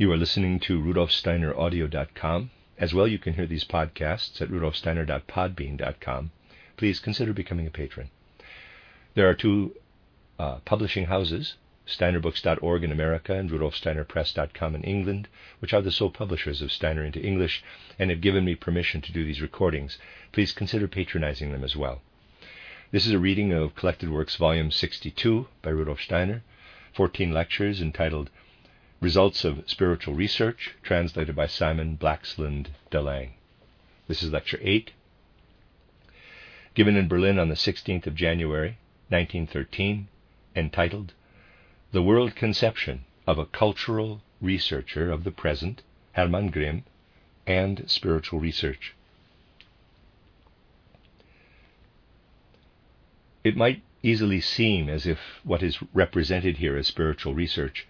You are listening to rudolfsteineraudio.com. As well, you can hear these podcasts at rudolfsteiner.podbean.com. Please consider becoming a patron. There are two uh, publishing houses, steinerbooks.org in America and rudolfsteinerpress.com in England, which are the sole publishers of Steiner into English and have given me permission to do these recordings. Please consider patronizing them as well. This is a reading of Collected Works, Volume 62 by Rudolf Steiner, 14 lectures entitled Results of Spiritual Research, translated by Simon Blaxland de Lange. This is Lecture 8, given in Berlin on the 16th of January, 1913, entitled The World Conception of a Cultural Researcher of the Present, Hermann Grimm, and Spiritual Research. It might easily seem as if what is represented here as spiritual research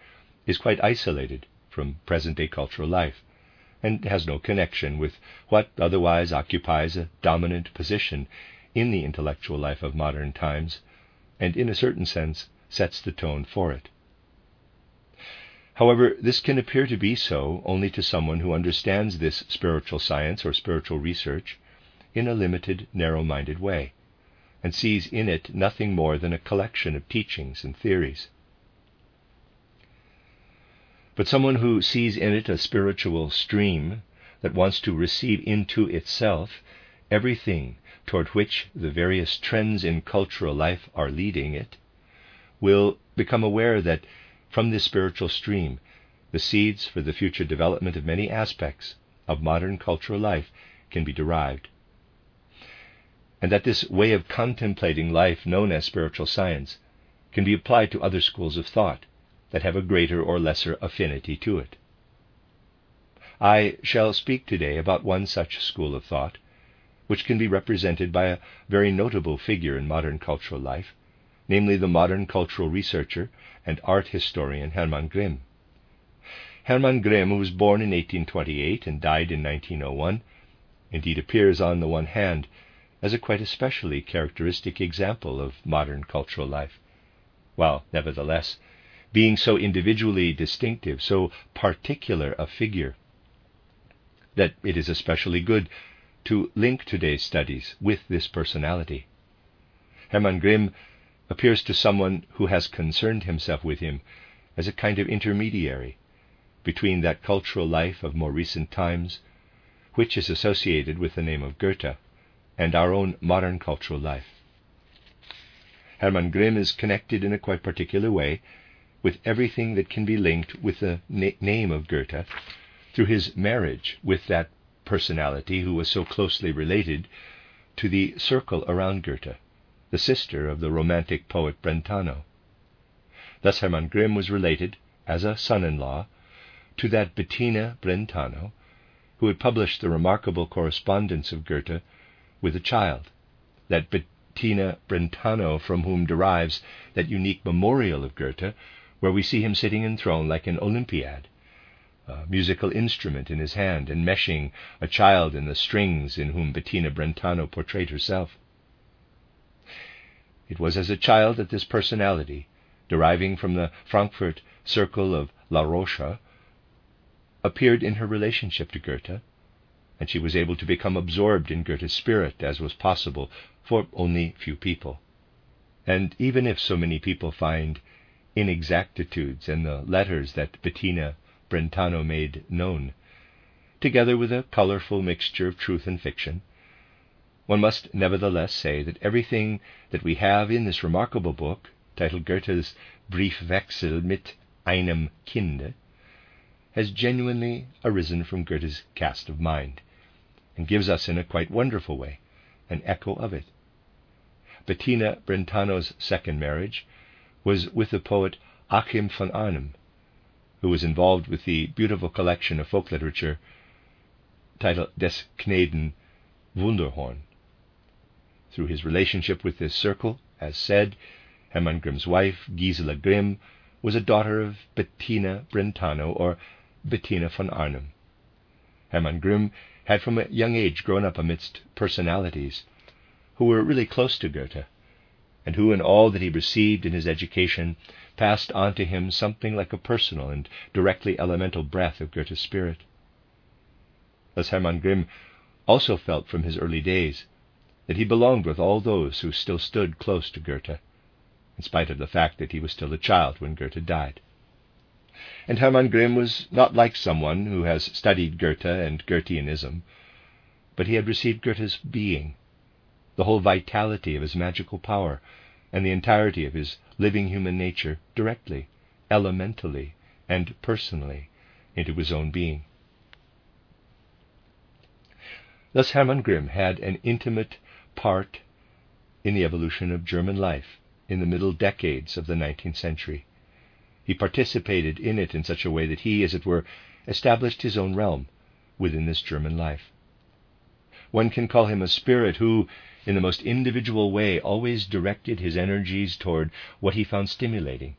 is quite isolated from present day cultural life and has no connection with what otherwise occupies a dominant position in the intellectual life of modern times and, in a certain sense, sets the tone for it. However, this can appear to be so only to someone who understands this spiritual science or spiritual research in a limited, narrow minded way, and sees in it nothing more than a collection of teachings and theories. But someone who sees in it a spiritual stream that wants to receive into itself everything toward which the various trends in cultural life are leading it, will become aware that from this spiritual stream, the seeds for the future development of many aspects of modern cultural life can be derived. And that this way of contemplating life known as spiritual science can be applied to other schools of thought that have a greater or lesser affinity to it. I shall speak today about one such school of thought, which can be represented by a very notable figure in modern cultural life, namely the modern cultural researcher and art historian Hermann Grimm. Hermann Grimm, who was born in 1828 and died in 1901, indeed appears on the one hand as a quite especially characteristic example of modern cultural life, while nevertheless being so individually distinctive, so particular a figure, that it is especially good to link today's studies with this personality. Hermann Grimm appears to someone who has concerned himself with him as a kind of intermediary between that cultural life of more recent times, which is associated with the name of Goethe, and our own modern cultural life. Hermann Grimm is connected in a quite particular way with everything that can be linked with the na- name of Goethe through his marriage with that personality who was so closely related to the circle around Goethe, the sister of the romantic poet Brentano. Thus Hermann Grimm was related, as a son in law, to that Bettina Brentano, who had published the remarkable correspondence of Goethe with a child, that Bettina Brentano from whom derives that unique memorial of Goethe where we see him sitting enthroned like an Olympiad, a musical instrument in his hand, enmeshing a child in the strings in whom Bettina Brentano portrayed herself. It was as a child that this personality, deriving from the Frankfurt circle of La Roche, appeared in her relationship to Goethe, and she was able to become absorbed in Goethe's spirit, as was possible for only few people. And even if so many people find inexactitudes in the letters that Bettina Brentano made known, together with a colorful mixture of truth and fiction, one must nevertheless say that everything that we have in this remarkable book, titled Goethe's Briefwechsel mit einem Kinde, has genuinely arisen from Goethe's cast of mind, and gives us in a quite wonderful way an echo of it. Bettina Brentano's second marriage was with the poet Achim von Arnim, who was involved with the beautiful collection of folk literature titled Des Knaben Wunderhorn. Through his relationship with this circle, as said, Hermann Grimm's wife, Gisela Grimm, was a daughter of Bettina Brentano or Bettina von Arnim. Hermann Grimm had from a young age grown up amidst personalities who were really close to Goethe and who, in all that he received in his education, passed on to him something like a personal and directly elemental breath of Goethe's spirit. As Hermann Grimm also felt from his early days that he belonged with all those who still stood close to Goethe, in spite of the fact that he was still a child when Goethe died. And Hermann Grimm was not like someone who has studied Goethe and Goetheanism, but he had received Goethe's being, the whole vitality of his magical power, and the entirety of his living human nature directly, elementally, and personally into his own being. Thus, Hermann Grimm had an intimate part in the evolution of German life in the middle decades of the 19th century. He participated in it in such a way that he, as it were, established his own realm within this German life. One can call him a spirit who, in the most individual way, always directed his energies toward what he found stimulating,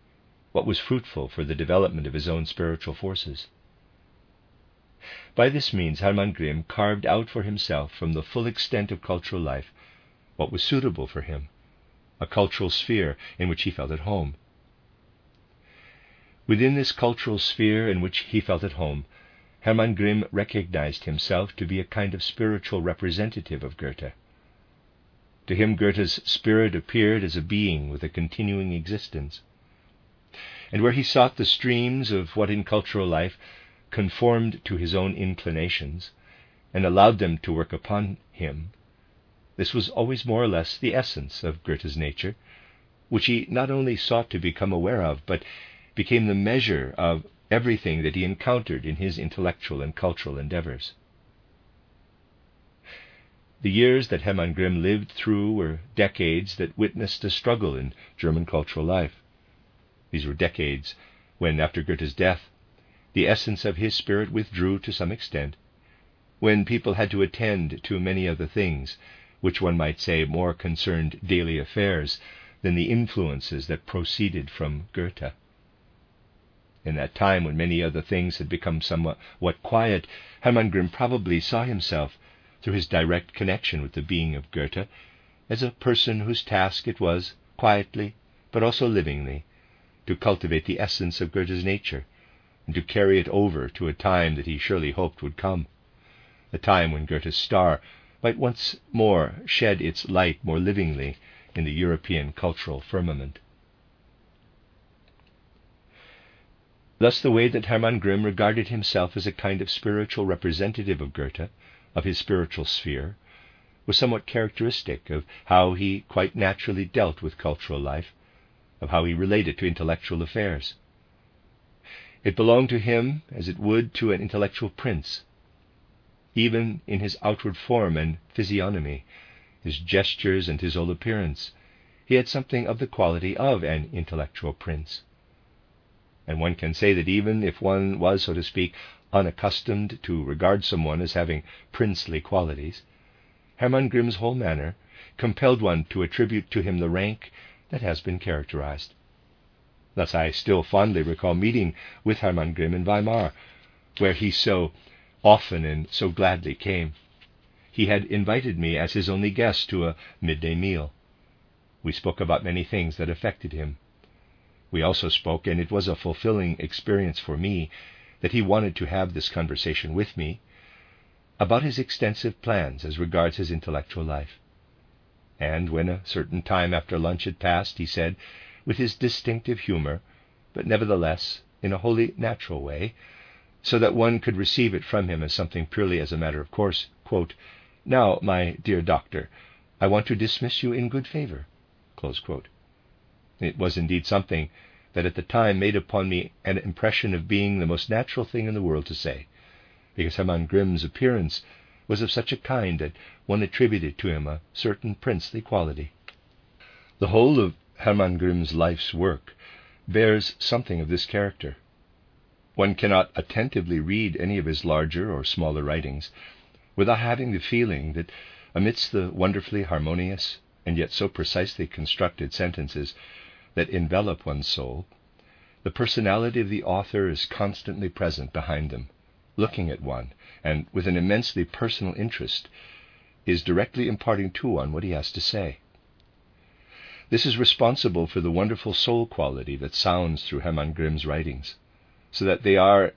what was fruitful for the development of his own spiritual forces. By this means, Hermann Grimm carved out for himself from the full extent of cultural life what was suitable for him, a cultural sphere in which he felt at home. Within this cultural sphere in which he felt at home, Hermann Grimm recognized himself to be a kind of spiritual representative of Goethe. To him, Goethe's spirit appeared as a being with a continuing existence. And where he sought the streams of what in cultural life conformed to his own inclinations and allowed them to work upon him, this was always more or less the essence of Goethe's nature, which he not only sought to become aware of, but became the measure of everything that he encountered in his intellectual and cultural endeavors. The years that Hermann Grimm lived through were decades that witnessed a struggle in German cultural life. These were decades when, after Goethe's death, the essence of his spirit withdrew to some extent, when people had to attend to many other things, which one might say more concerned daily affairs than the influences that proceeded from Goethe. In that time when many other things had become somewhat quiet, Hermann Grimm probably saw himself through his direct connection with the being of Goethe, as a person whose task it was, quietly, but also livingly, to cultivate the essence of Goethe's nature, and to carry it over to a time that he surely hoped would come, a time when Goethe's star might once more shed its light more livingly in the European cultural firmament. Thus, the way that Hermann Grimm regarded himself as a kind of spiritual representative of Goethe of his spiritual sphere was somewhat characteristic of how he quite naturally dealt with cultural life, of how he related to intellectual affairs. It belonged to him as it would to an intellectual prince. Even in his outward form and physiognomy, his gestures and his whole appearance, he had something of the quality of an intellectual prince. And one can say that even if one was, so to speak, unaccustomed to regard someone as having princely qualities, Hermann Grimm's whole manner compelled one to attribute to him the rank that has been characterized. Thus, I still fondly recall meeting with Hermann Grimm in Weimar, where he so often and so gladly came. He had invited me as his only guest to a midday meal. We spoke about many things that affected him. We also spoke, and it was a fulfilling experience for me, that he wanted to have this conversation with me about his extensive plans as regards his intellectual life. And when a certain time after lunch had passed, he said, with his distinctive humor, but nevertheless in a wholly natural way, so that one could receive it from him as something purely as a matter of course, quote, Now, my dear doctor, I want to dismiss you in good favor. It was indeed something that at the time made upon me an impression of being the most natural thing in the world to say, because Hermann Grimm's appearance was of such a kind that one attributed to him a certain princely quality. The whole of Hermann Grimm's life's work bears something of this character. One cannot attentively read any of his larger or smaller writings without having the feeling that amidst the wonderfully harmonious and yet so precisely constructed sentences that envelop one's soul, the personality of the author is constantly present behind them, looking at one, and with an immensely personal interest, is directly imparting to one what he has to say. This is responsible for the wonderful soul quality that sounds through Hermann Grimm's writings, so that they are,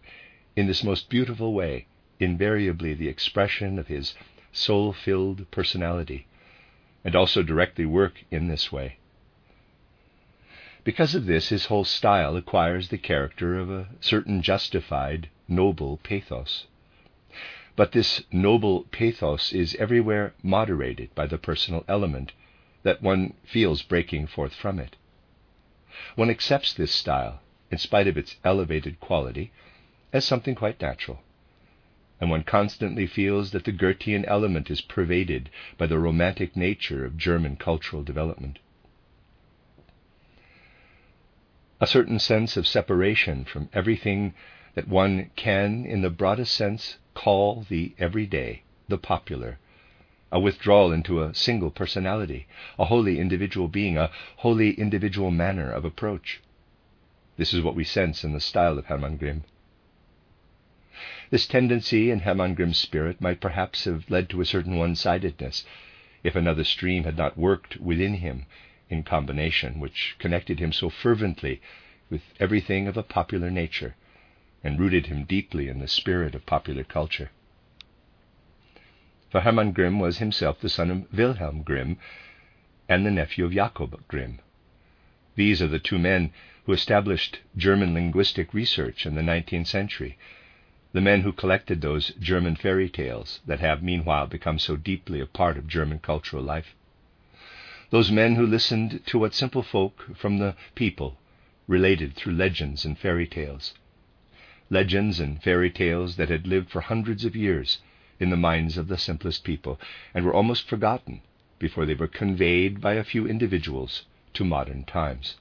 in this most beautiful way, invariably the expression of his soul filled personality, and also directly work in this way. Because of this, his whole style acquires the character of a certain justified, noble pathos. But this noble pathos is everywhere moderated by the personal element that one feels breaking forth from it. One accepts this style, in spite of its elevated quality, as something quite natural. And one constantly feels that the Goethean element is pervaded by the romantic nature of German cultural development. A certain sense of separation from everything that one can, in the broadest sense, call the everyday, the popular, a withdrawal into a single personality, a wholly individual being, a wholly individual manner of approach. This is what we sense in the style of Hermann Grimm. This tendency in Hermann Grimm's spirit might perhaps have led to a certain one sidedness if another stream had not worked within him in combination, which connected him so fervently with everything of a popular nature and rooted him deeply in the spirit of popular culture. For Hermann Grimm was himself the son of Wilhelm Grimm and the nephew of Jakob Grimm. These are the two men who established German linguistic research in the 19th century, the men who collected those German fairy tales that have meanwhile become so deeply a part of German cultural life those men who listened to what simple folk from the people related through legends and fairy tales. Legends and fairy tales that had lived for hundreds of years in the minds of the simplest people and were almost forgotten before they were conveyed by a few individuals to modern times,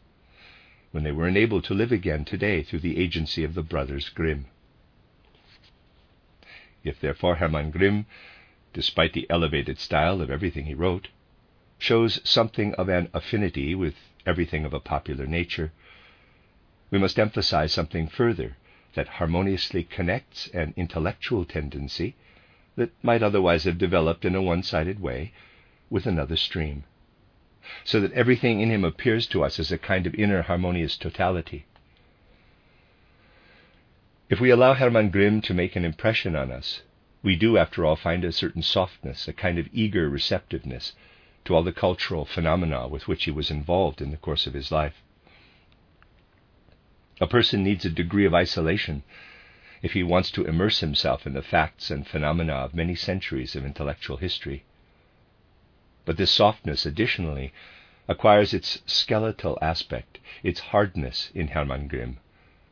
when they were enabled to live again today through the agency of the brothers Grimm. If therefore Hermann Grimm, despite the elevated style of everything he wrote, shows something of an affinity with everything of a popular nature, we must emphasize something further that harmoniously connects an intellectual tendency that might otherwise have developed in a one sided way with another stream, so that everything in him appears to us as a kind of inner harmonious totality. If we allow Hermann Grimm to make an impression on us, we do, after all, find a certain softness, a kind of eager receptiveness to all the cultural phenomena with which he was involved in the course of his life. A person needs a degree of isolation if he wants to immerse himself in the facts and phenomena of many centuries of intellectual history. But this softness, additionally, acquires its skeletal aspect, its hardness in Hermann Grimm,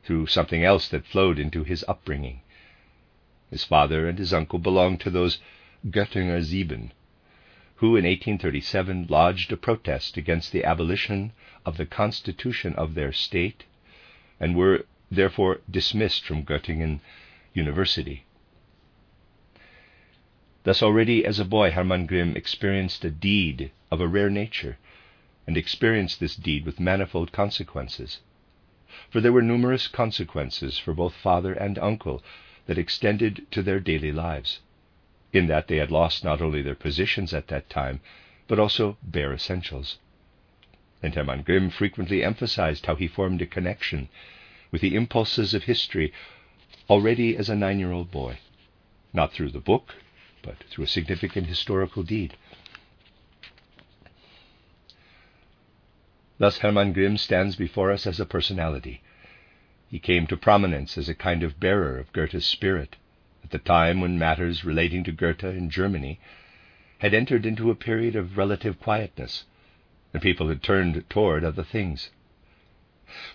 through something else that flowed into his upbringing. His father and his uncle belonged to those Göttinger Sieben, who in 1837 lodged a protest against the abolition of the constitution of their state and were therefore dismissed from Göttingen University. Thus, already as a boy, Hermann Grimm experienced a deed of a rare nature, and experienced this deed with manifold consequences. For there were numerous consequences for both father and uncle that extended to their daily lives in that they had lost not only their positions at that time, but also bare essentials. And Hermann Grimm frequently emphasized how he formed a connection with the impulses of history already as a nine year old boy, not through the book, but through a significant historical deed. Thus, Hermann Grimm stands before us as a personality. He came to prominence as a kind of bearer of Goethe's spirit at the time when matters relating to Goethe in Germany had entered into a period of relative quietness, and people had turned toward other things.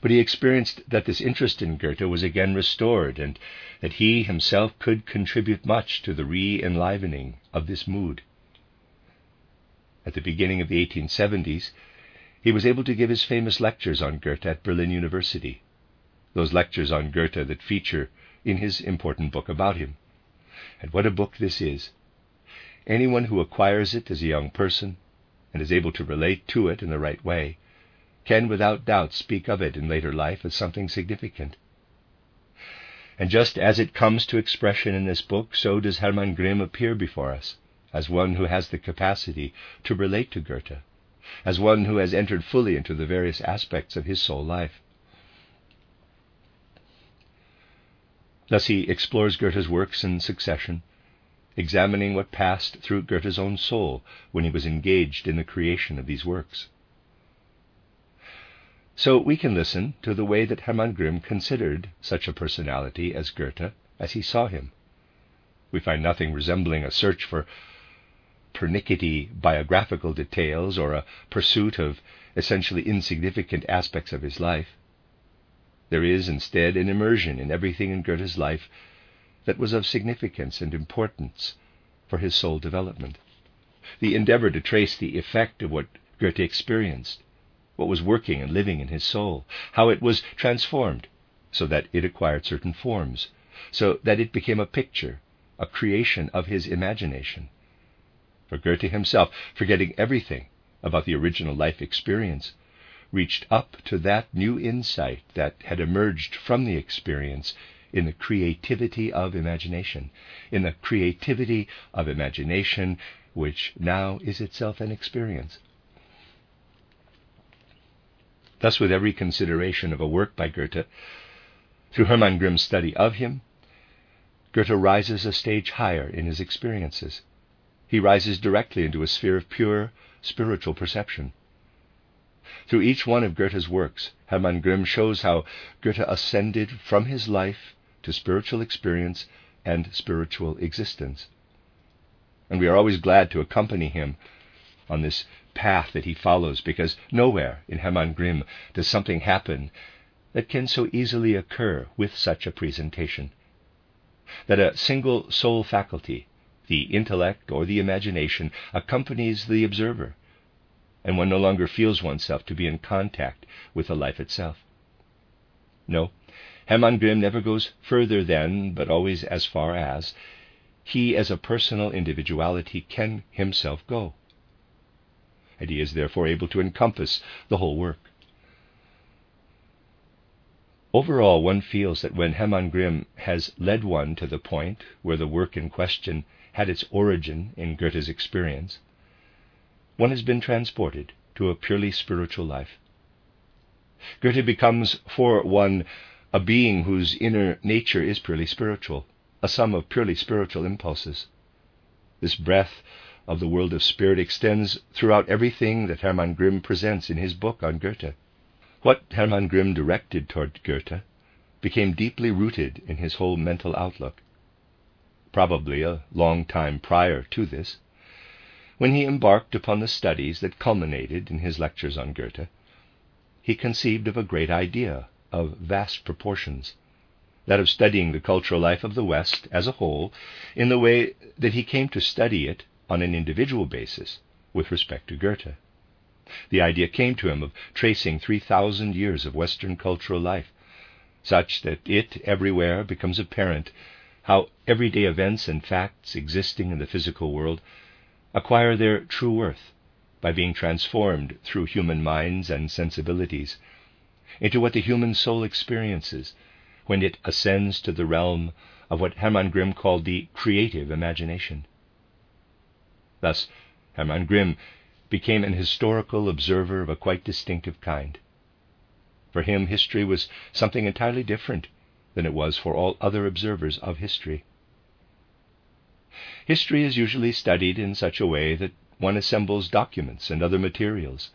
But he experienced that this interest in Goethe was again restored, and that he himself could contribute much to the re enlivening of this mood. At the beginning of the 1870s, he was able to give his famous lectures on Goethe at Berlin University, those lectures on Goethe that feature in his important book about him. And what a book this is! Anyone who acquires it as a young person and is able to relate to it in the right way can without doubt speak of it in later life as something significant. And just as it comes to expression in this book, so does Hermann Grimm appear before us as one who has the capacity to relate to Goethe, as one who has entered fully into the various aspects of his soul life. Thus he explores Goethe's works in succession, examining what passed through Goethe's own soul when he was engaged in the creation of these works. So we can listen to the way that Hermann Grimm considered such a personality as Goethe as he saw him. We find nothing resembling a search for pernickety biographical details or a pursuit of essentially insignificant aspects of his life. There is instead an immersion in everything in Goethe's life that was of significance and importance for his soul development. The endeavor to trace the effect of what Goethe experienced, what was working and living in his soul, how it was transformed so that it acquired certain forms, so that it became a picture, a creation of his imagination. For Goethe himself, forgetting everything about the original life experience, reached up to that new insight that had emerged from the experience in the creativity of imagination, in the creativity of imagination which now is itself an experience. Thus, with every consideration of a work by Goethe, through Hermann Grimm's study of him, Goethe rises a stage higher in his experiences. He rises directly into a sphere of pure spiritual perception. Through each one of Goethe's works, Hermann Grimm shows how Goethe ascended from his life to spiritual experience and spiritual existence. And we are always glad to accompany him on this path that he follows because nowhere in Hermann Grimm does something happen that can so easily occur with such a presentation that a single soul faculty, the intellect or the imagination, accompanies the observer, and one no longer feels oneself to be in contact with the life itself. No, Hermann Grimm never goes further than, but always as far as, he as a personal individuality can himself go. And he is therefore able to encompass the whole work. Overall, one feels that when Hermann Grimm has led one to the point where the work in question had its origin in Goethe's experience, one has been transported to a purely spiritual life. Goethe becomes for one a being whose inner nature is purely spiritual, a sum of purely spiritual impulses. This breath of the world of spirit extends throughout everything that Hermann Grimm presents in his book on Goethe. What Hermann Grimm directed toward Goethe became deeply rooted in his whole mental outlook. Probably a long time prior to this, when he embarked upon the studies that culminated in his lectures on Goethe, he conceived of a great idea of vast proportions, that of studying the cultural life of the West as a whole in the way that he came to study it on an individual basis with respect to Goethe. The idea came to him of tracing 3,000 years of Western cultural life, such that it everywhere becomes apparent how everyday events and facts existing in the physical world acquire their true worth by being transformed through human minds and sensibilities into what the human soul experiences when it ascends to the realm of what Hermann Grimm called the creative imagination. Thus, Hermann Grimm became an historical observer of a quite distinctive kind. For him, history was something entirely different than it was for all other observers of history. History is usually studied in such a way that one assembles documents and other materials,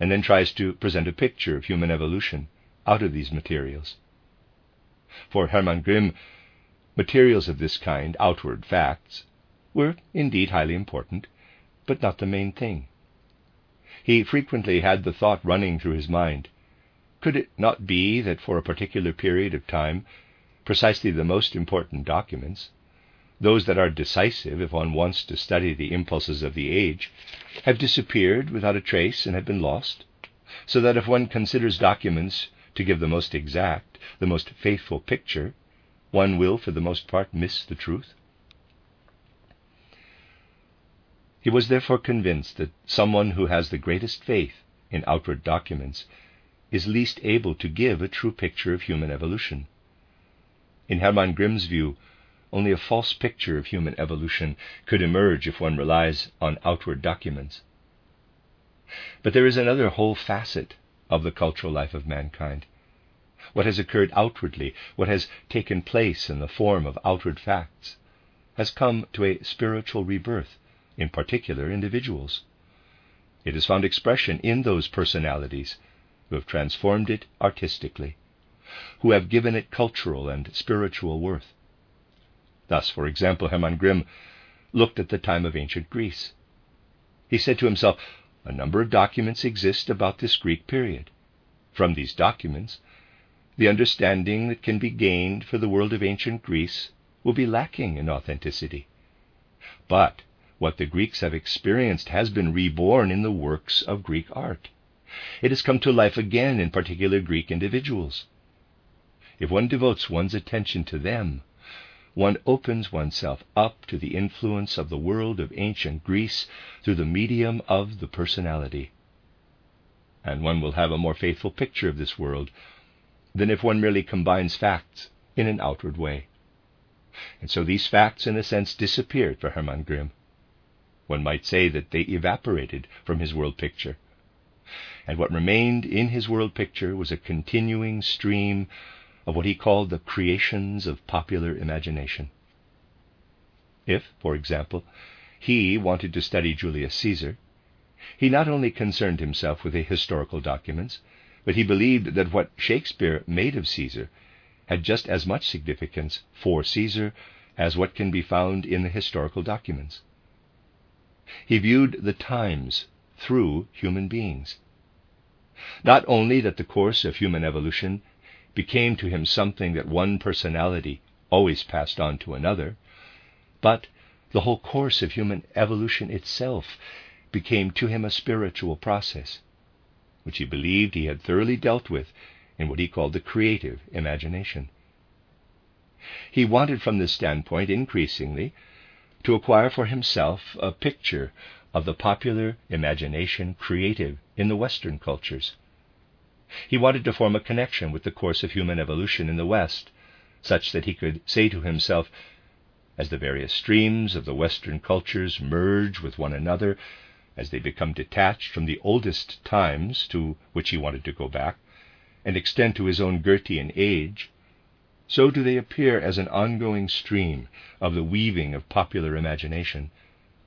and then tries to present a picture of human evolution out of these materials. For Hermann Grimm, materials of this kind, outward facts, were indeed highly important, but not the main thing. He frequently had the thought running through his mind could it not be that for a particular period of time, precisely the most important documents, those that are decisive if one wants to study the impulses of the age, have disappeared without a trace and have been lost, so that if one considers documents to give the most exact, the most faithful picture, one will for the most part miss the truth? He was therefore convinced that someone who has the greatest faith in outward documents is least able to give a true picture of human evolution. In Hermann Grimm's view, only a false picture of human evolution could emerge if one relies on outward documents. But there is another whole facet of the cultural life of mankind. What has occurred outwardly, what has taken place in the form of outward facts, has come to a spiritual rebirth in particular individuals. It has found expression in those personalities who have transformed it artistically, who have given it cultural and spiritual worth. Thus, for example, Hermann Grimm looked at the time of ancient Greece. He said to himself, A number of documents exist about this Greek period. From these documents, the understanding that can be gained for the world of ancient Greece will be lacking in authenticity. But what the Greeks have experienced has been reborn in the works of Greek art. It has come to life again in particular Greek individuals. If one devotes one's attention to them, one opens oneself up to the influence of the world of ancient Greece through the medium of the personality. And one will have a more faithful picture of this world than if one merely combines facts in an outward way. And so these facts, in a sense, disappeared for Hermann Grimm. One might say that they evaporated from his world picture. And what remained in his world picture was a continuing stream of what he called the creations of popular imagination. If, for example, he wanted to study Julius Caesar, he not only concerned himself with the historical documents, but he believed that what Shakespeare made of Caesar had just as much significance for Caesar as what can be found in the historical documents. He viewed the times through human beings. Not only that the course of human evolution became to him something that one personality always passed on to another, but the whole course of human evolution itself became to him a spiritual process, which he believed he had thoroughly dealt with in what he called the creative imagination. He wanted from this standpoint increasingly to acquire for himself a picture of the popular imagination creative in the Western cultures. He wanted to form a connection with the course of human evolution in the West, such that he could say to himself, as the various streams of the Western cultures merge with one another, as they become detached from the oldest times to which he wanted to go back, and extend to his own Goethean age, so do they appear as an ongoing stream of the weaving of popular imagination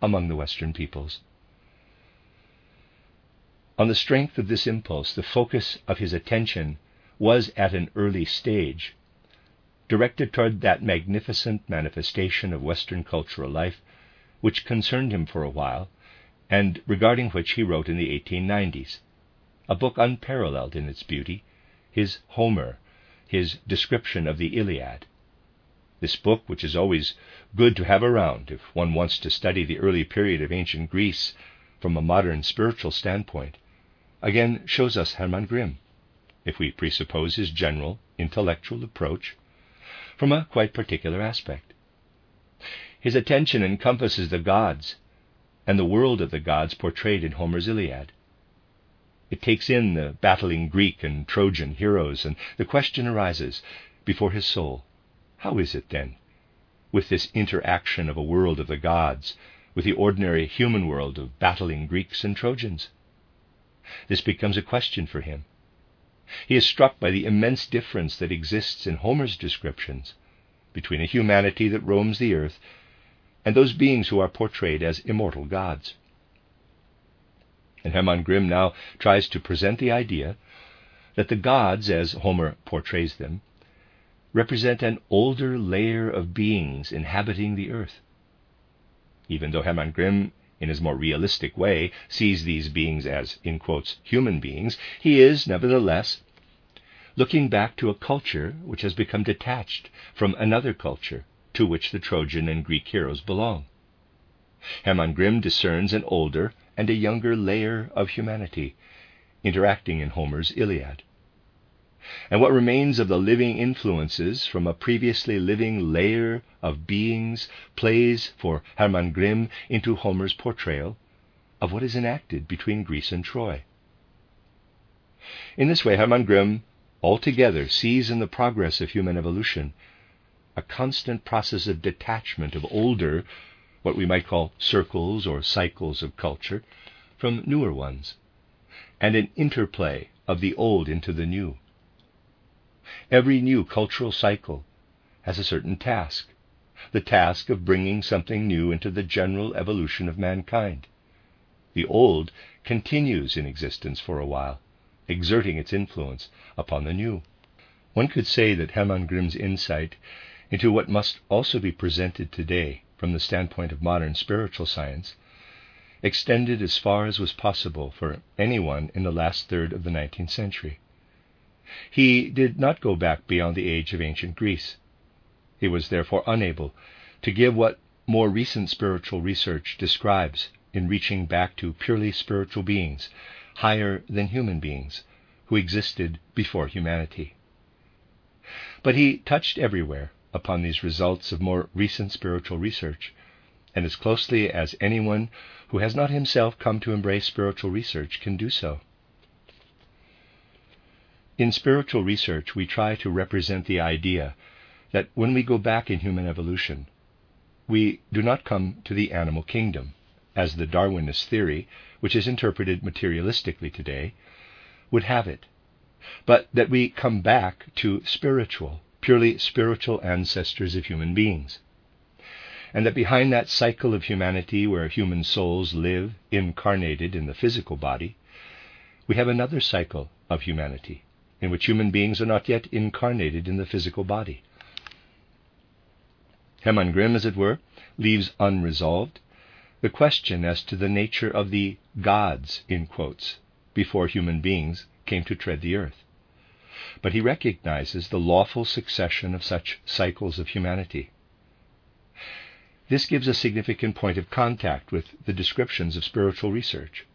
among the Western peoples. On the strength of this impulse, the focus of his attention was at an early stage directed toward that magnificent manifestation of Western cultural life which concerned him for a while, and regarding which he wrote in the 1890s, a book unparalleled in its beauty, his Homer, his description of the Iliad. This book, which is always good to have around if one wants to study the early period of ancient Greece from a modern spiritual standpoint, again shows us Hermann Grimm, if we presuppose his general intellectual approach, from a quite particular aspect. His attention encompasses the gods and the world of the gods portrayed in Homer's Iliad. It takes in the battling Greek and Trojan heroes, and the question arises before his soul how is it, then, with this interaction of a world of the gods with the ordinary human world of battling Greeks and Trojans? This becomes a question for him. He is struck by the immense difference that exists in Homer's descriptions between a humanity that roams the earth and those beings who are portrayed as immortal gods. And Hermann Grimm now tries to present the idea that the gods, as Homer portrays them, represent an older layer of beings inhabiting the earth. Even though Hermann Grimm, in his more realistic way, sees these beings as, in quotes, human beings, he is, nevertheless, looking back to a culture which has become detached from another culture to which the Trojan and Greek heroes belong. Hermann Grimm discerns an older and a younger layer of humanity interacting in Homer's Iliad. And what remains of the living influences from a previously living layer of beings plays for Hermann Grimm into Homer's portrayal of what is enacted between Greece and Troy. In this way, Hermann Grimm altogether sees in the progress of human evolution a constant process of detachment of older, what we might call circles or cycles of culture, from newer ones, and an interplay of the old into the new. Every new cultural cycle has a certain task, the task of bringing something new into the general evolution of mankind. The old continues in existence for a while, exerting its influence upon the new. One could say that Hermann Grimm's insight into what must also be presented today from the standpoint of modern spiritual science extended as far as was possible for anyone in the last third of the 19th century. He did not go back beyond the age of ancient Greece. He was therefore unable to give what more recent spiritual research describes in reaching back to purely spiritual beings, higher than human beings, who existed before humanity. But he touched everywhere upon these results of more recent spiritual research, and as closely as anyone who has not himself come to embrace spiritual research can do so. In spiritual research, we try to represent the idea that when we go back in human evolution, we do not come to the animal kingdom, as the Darwinist theory, which is interpreted materialistically today, would have it, but that we come back to spiritual, purely spiritual ancestors of human beings. And that behind that cycle of humanity where human souls live incarnated in the physical body, we have another cycle of humanity in which human beings are not yet incarnated in the physical body. Hermann Grimm, as it were, leaves unresolved the question as to the nature of the gods, in quotes, before human beings came to tread the earth. But he recognizes the lawful succession of such cycles of humanity. This gives a significant point of contact with the descriptions of spiritual research.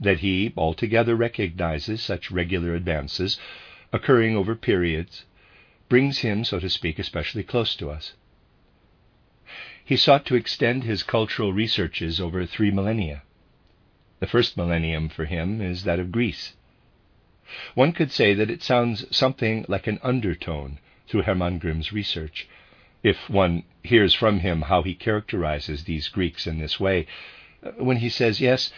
That he altogether recognizes such regular advances occurring over periods brings him, so to speak, especially close to us. He sought to extend his cultural researches over three millennia. The first millennium for him is that of Greece. One could say that it sounds something like an undertone through Hermann Grimm's research, if one hears from him how he characterizes these Greeks in this way, when he says, Yes,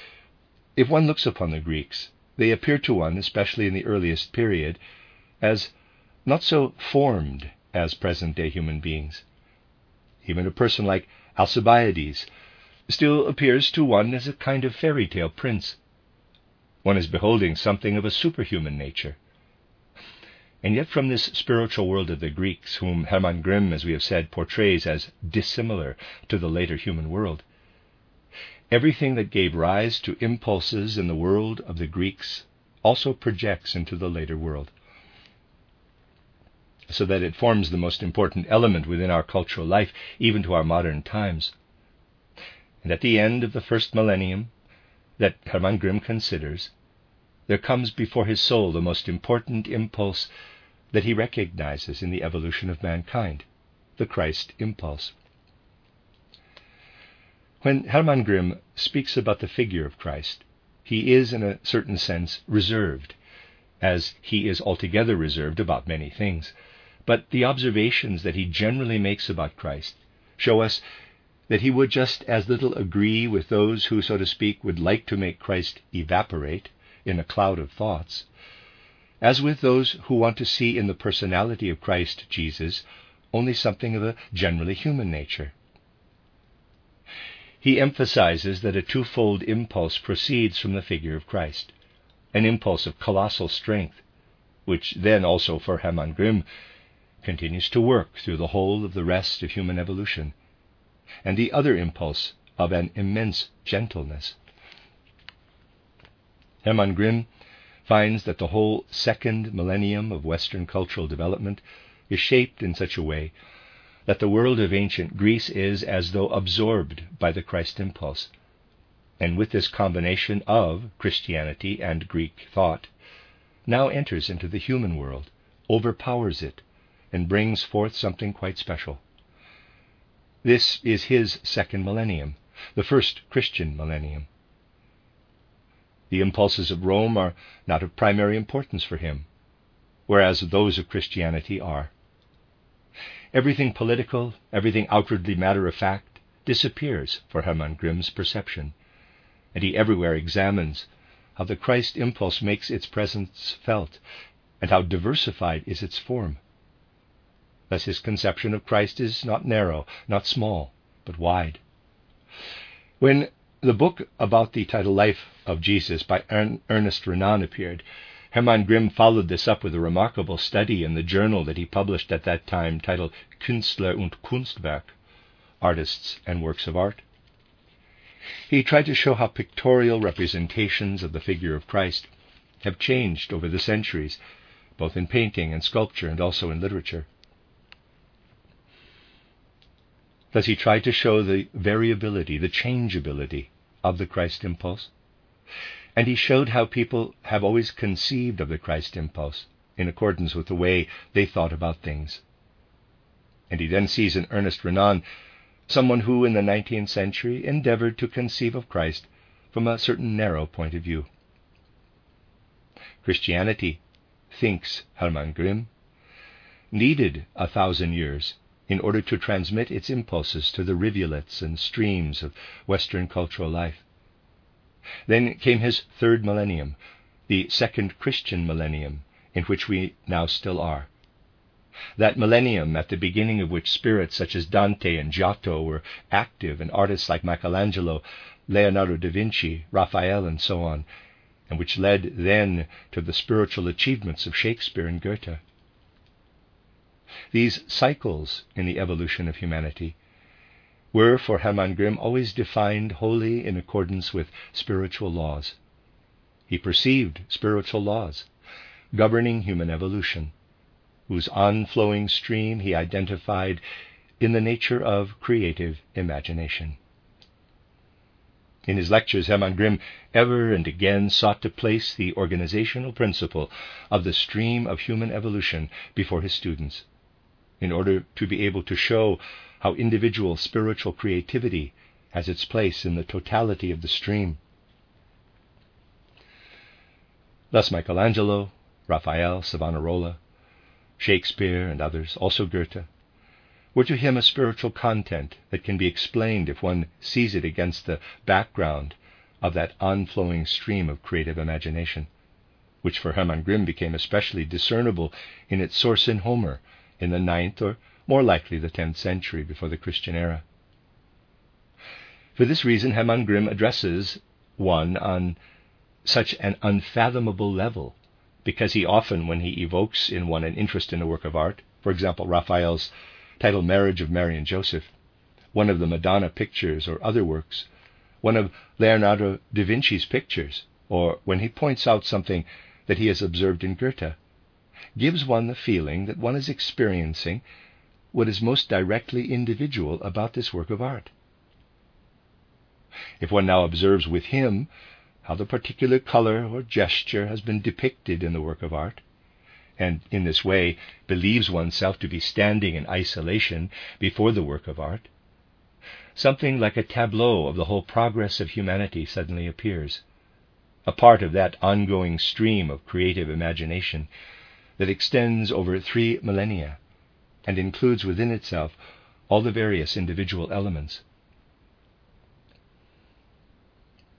if one looks upon the Greeks, they appear to one, especially in the earliest period, as not so formed as present day human beings. Even a person like Alcibiades still appears to one as a kind of fairy tale prince. One is beholding something of a superhuman nature. And yet, from this spiritual world of the Greeks, whom Hermann Grimm, as we have said, portrays as dissimilar to the later human world, everything that gave rise to impulses in the world of the Greeks also projects into the later world so that it forms the most important element within our cultural life, even to our modern times. And at the end of the first millennium, that Hermann Grimm considers, there comes before his soul the most important impulse that he recognizes in the evolution of mankind the Christ impulse. When Hermann Grimm speaks about the figure of Christ, he is, in a certain sense, reserved, as he is altogether reserved about many things. But the observations that he generally makes about Christ show us that he would just as little agree with those who, so to speak, would like to make Christ evaporate in a cloud of thoughts, as with those who want to see in the personality of Christ Jesus only something of a generally human nature. He emphasizes that a twofold impulse proceeds from the figure of Christ an impulse of colossal strength, which then also for Hermann Grimm continues to work through the whole of the rest of human evolution, and the other impulse of an immense gentleness. Hermann Grimm finds that the whole second millennium of Western cultural development is shaped in such a way that the world of ancient Greece is as though absorbed by the Christ impulse. And with this combination of Christianity and Greek thought, now enters into the human world, overpowers it, and brings forth something quite special. This is his second millennium, the first Christian millennium. The impulses of Rome are not of primary importance for him, whereas those of Christianity are. Everything political, everything outwardly matter of fact, disappears for Hermann Grimm's perception, and he everywhere examines how the Christ impulse makes its presence felt, and how diversified is its form. Thus, his conception of Christ is not narrow, not small, but wide. When the book about the title Life of Jesus by Ernest Renan appeared, Hermann Grimm followed this up with a remarkable study in the journal that he published at that time titled Künstler und Kunstwerk Artists and Works of Art. He tried to show how pictorial representations of the figure of Christ have changed over the centuries, both in painting and sculpture and also in literature. Thus, he tried to show the variability, the changeability of the Christ impulse. And he showed how people have always conceived of the Christ impulse in accordance with the way they thought about things. And he then sees in Ernest Renan someone who, in the 19th century, endeavored to conceive of Christ from a certain narrow point of view. Christianity, thinks Hermann Grimm, needed a thousand years in order to transmit its impulses to the rivulets and streams of Western cultural life. Then came his third millennium, the second Christian millennium, in which we now still are. That millennium at the beginning of which spirits such as Dante and Giotto were active, and artists like Michelangelo, Leonardo da Vinci, Raphael, and so on, and which led then to the spiritual achievements of Shakespeare and Goethe. These cycles in the evolution of humanity were for Hermann Grimm always defined wholly in accordance with spiritual laws. He perceived spiritual laws governing human evolution, whose onflowing stream he identified in the nature of creative imagination. In his lectures, Hermann Grimm ever and again sought to place the organizational principle of the stream of human evolution before his students, in order to be able to show how individual spiritual creativity has its place in the totality of the stream. Thus, Michelangelo, Raphael, Savonarola, Shakespeare, and others, also Goethe, were to him a spiritual content that can be explained if one sees it against the background of that onflowing stream of creative imagination, which for Hermann Grimm became especially discernible in its source in Homer in the ninth or more likely the 10th century before the Christian era. For this reason, Hermann Grimm addresses one on such an unfathomable level, because he often, when he evokes in one an interest in a work of art, for example, Raphael's title Marriage of Mary and Joseph, one of the Madonna pictures or other works, one of Leonardo da Vinci's pictures, or when he points out something that he has observed in Goethe, gives one the feeling that one is experiencing what is most directly individual about this work of art. If one now observes with him how the particular color or gesture has been depicted in the work of art, and in this way believes oneself to be standing in isolation before the work of art, something like a tableau of the whole progress of humanity suddenly appears, a part of that ongoing stream of creative imagination that extends over three millennia and includes within itself all the various individual elements.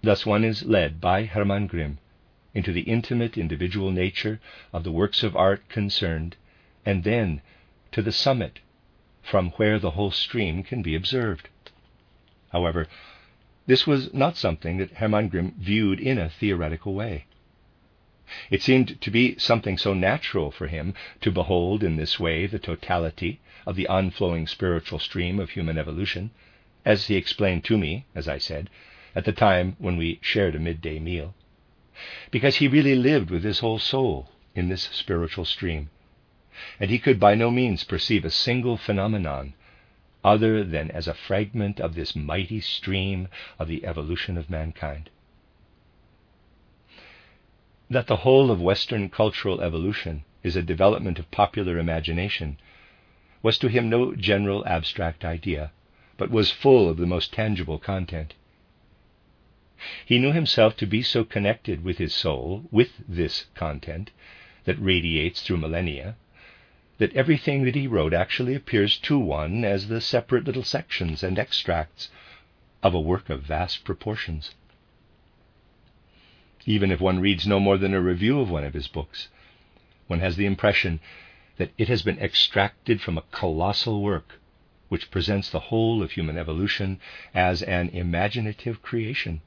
Thus, one is led by Hermann Grimm into the intimate individual nature of the works of art concerned, and then to the summit from where the whole stream can be observed. However, this was not something that Hermann Grimm viewed in a theoretical way. It seemed to be something so natural for him to behold in this way the totality of the onflowing spiritual stream of human evolution, as he explained to me, as I said, at the time when we shared a midday meal, because he really lived with his whole soul in this spiritual stream, and he could by no means perceive a single phenomenon other than as a fragment of this mighty stream of the evolution of mankind that the whole of Western cultural evolution is a development of popular imagination was to him no general abstract idea, but was full of the most tangible content. He knew himself to be so connected with his soul, with this content that radiates through millennia, that everything that he wrote actually appears to one as the separate little sections and extracts of a work of vast proportions. Even if one reads no more than a review of one of his books, one has the impression that it has been extracted from a colossal work which presents the whole of human evolution as an imaginative creation.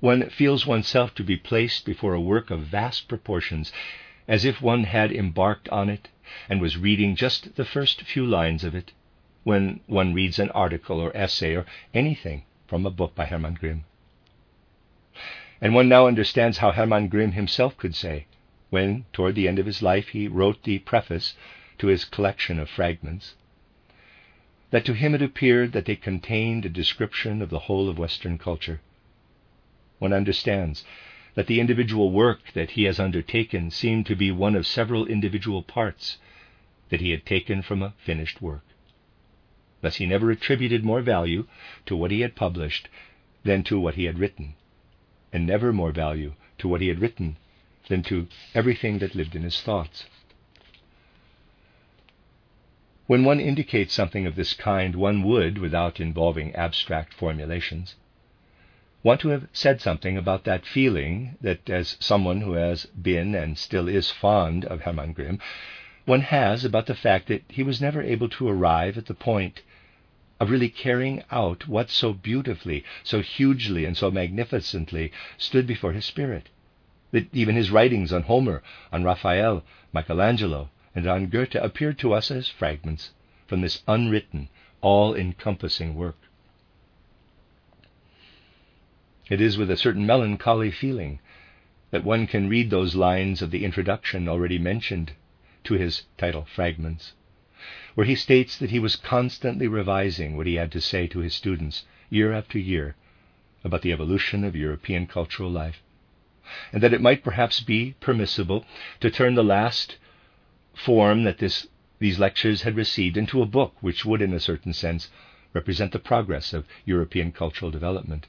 One feels oneself to be placed before a work of vast proportions, as if one had embarked on it and was reading just the first few lines of it, when one reads an article or essay or anything from a book by Hermann Grimm. And one now understands how Hermann Grimm himself could say, when, toward the end of his life, he wrote the preface to his collection of fragments, that to him it appeared that they contained a description of the whole of Western culture. One understands that the individual work that he has undertaken seemed to be one of several individual parts that he had taken from a finished work. Thus, he never attributed more value to what he had published than to what he had written and never more value to what he had written than to everything that lived in his thoughts. When one indicates something of this kind, one would, without involving abstract formulations, want to have said something about that feeling that, as someone who has been and still is fond of Hermann Grimm, one has about the fact that he was never able to arrive at the point of really carrying out what so beautifully, so hugely, and so magnificently stood before his spirit. That even his writings on Homer, on Raphael, Michelangelo, and on Goethe appear to us as fragments from this unwritten, all encompassing work. It is with a certain melancholy feeling that one can read those lines of the introduction already mentioned to his title, Fragments where he states that he was constantly revising what he had to say to his students year after year about the evolution of European cultural life, and that it might perhaps be permissible to turn the last form that this, these lectures had received into a book which would, in a certain sense, represent the progress of European cultural development.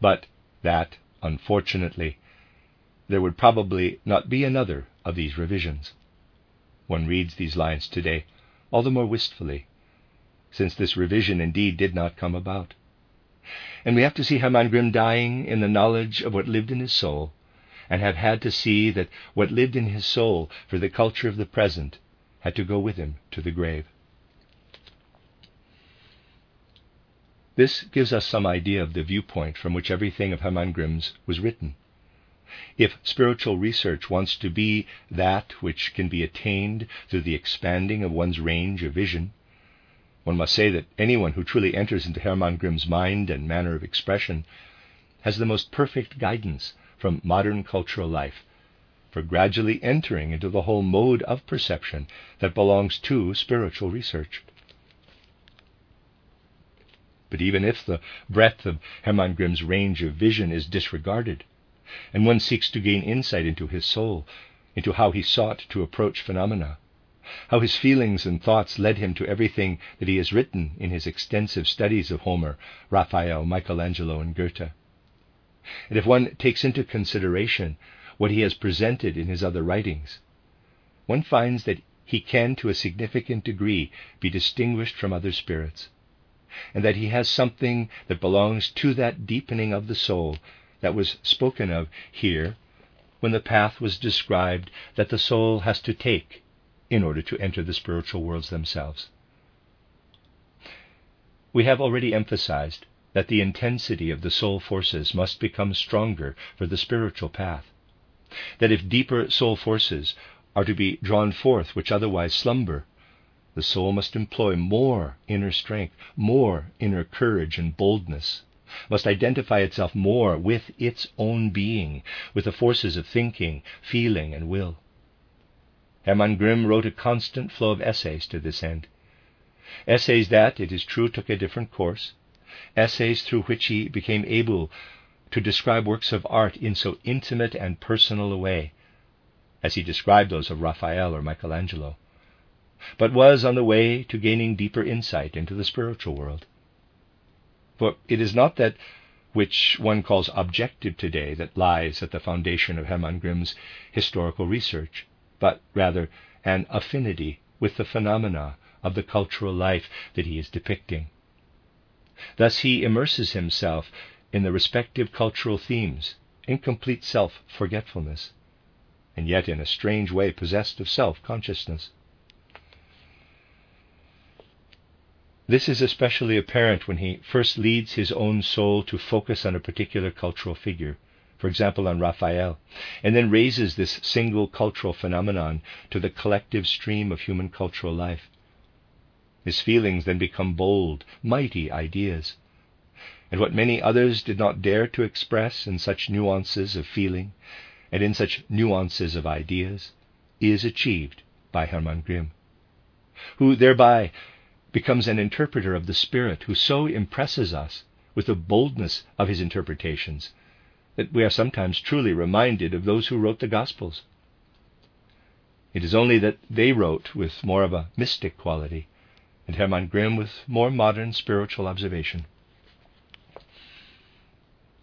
But that, unfortunately, there would probably not be another of these revisions. One reads these lines today all the more wistfully, since this revision indeed did not come about. And we have to see Hermann Grimm dying in the knowledge of what lived in his soul, and have had to see that what lived in his soul for the culture of the present had to go with him to the grave. This gives us some idea of the viewpoint from which everything of Hermann Grimm's was written. If spiritual research wants to be that which can be attained through the expanding of one's range of vision, one must say that anyone who truly enters into Hermann Grimm's mind and manner of expression has the most perfect guidance from modern cultural life for gradually entering into the whole mode of perception that belongs to spiritual research. But even if the breadth of Hermann Grimm's range of vision is disregarded, and one seeks to gain insight into his soul, into how he sought to approach phenomena, how his feelings and thoughts led him to everything that he has written in his extensive studies of Homer, Raphael, Michelangelo, and Goethe. And if one takes into consideration what he has presented in his other writings, one finds that he can, to a significant degree, be distinguished from other spirits, and that he has something that belongs to that deepening of the soul that was spoken of here when the path was described that the soul has to take in order to enter the spiritual worlds themselves. We have already emphasized that the intensity of the soul forces must become stronger for the spiritual path. That if deeper soul forces are to be drawn forth which otherwise slumber, the soul must employ more inner strength, more inner courage and boldness must identify itself more with its own being, with the forces of thinking, feeling, and will. Hermann Grimm wrote a constant flow of essays to this end. Essays that, it is true, took a different course, essays through which he became able to describe works of art in so intimate and personal a way as he described those of Raphael or Michelangelo, but was on the way to gaining deeper insight into the spiritual world. For it is not that which one calls objective today that lies at the foundation of Hermann Grimm's historical research, but rather an affinity with the phenomena of the cultural life that he is depicting. Thus he immerses himself in the respective cultural themes in complete self forgetfulness, and yet in a strange way possessed of self consciousness. This is especially apparent when he first leads his own soul to focus on a particular cultural figure, for example on Raphael, and then raises this single cultural phenomenon to the collective stream of human cultural life. His feelings then become bold, mighty ideas. And what many others did not dare to express in such nuances of feeling and in such nuances of ideas is achieved by Hermann Grimm, who thereby becomes an interpreter of the Spirit who so impresses us with the boldness of his interpretations that we are sometimes truly reminded of those who wrote the Gospels. It is only that they wrote with more of a mystic quality, and Hermann Grimm with more modern spiritual observation.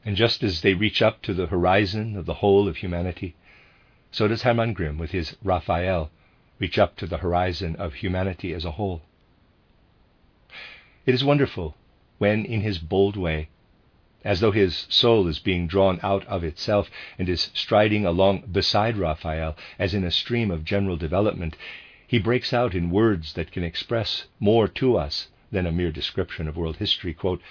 And just as they reach up to the horizon of the whole of humanity, so does Hermann Grimm with his Raphael reach up to the horizon of humanity as a whole. It is wonderful when, in his bold way, as though his soul is being drawn out of itself and is striding along beside Raphael as in a stream of general development, he breaks out in words that can express more to us than a mere description of world history. Quote,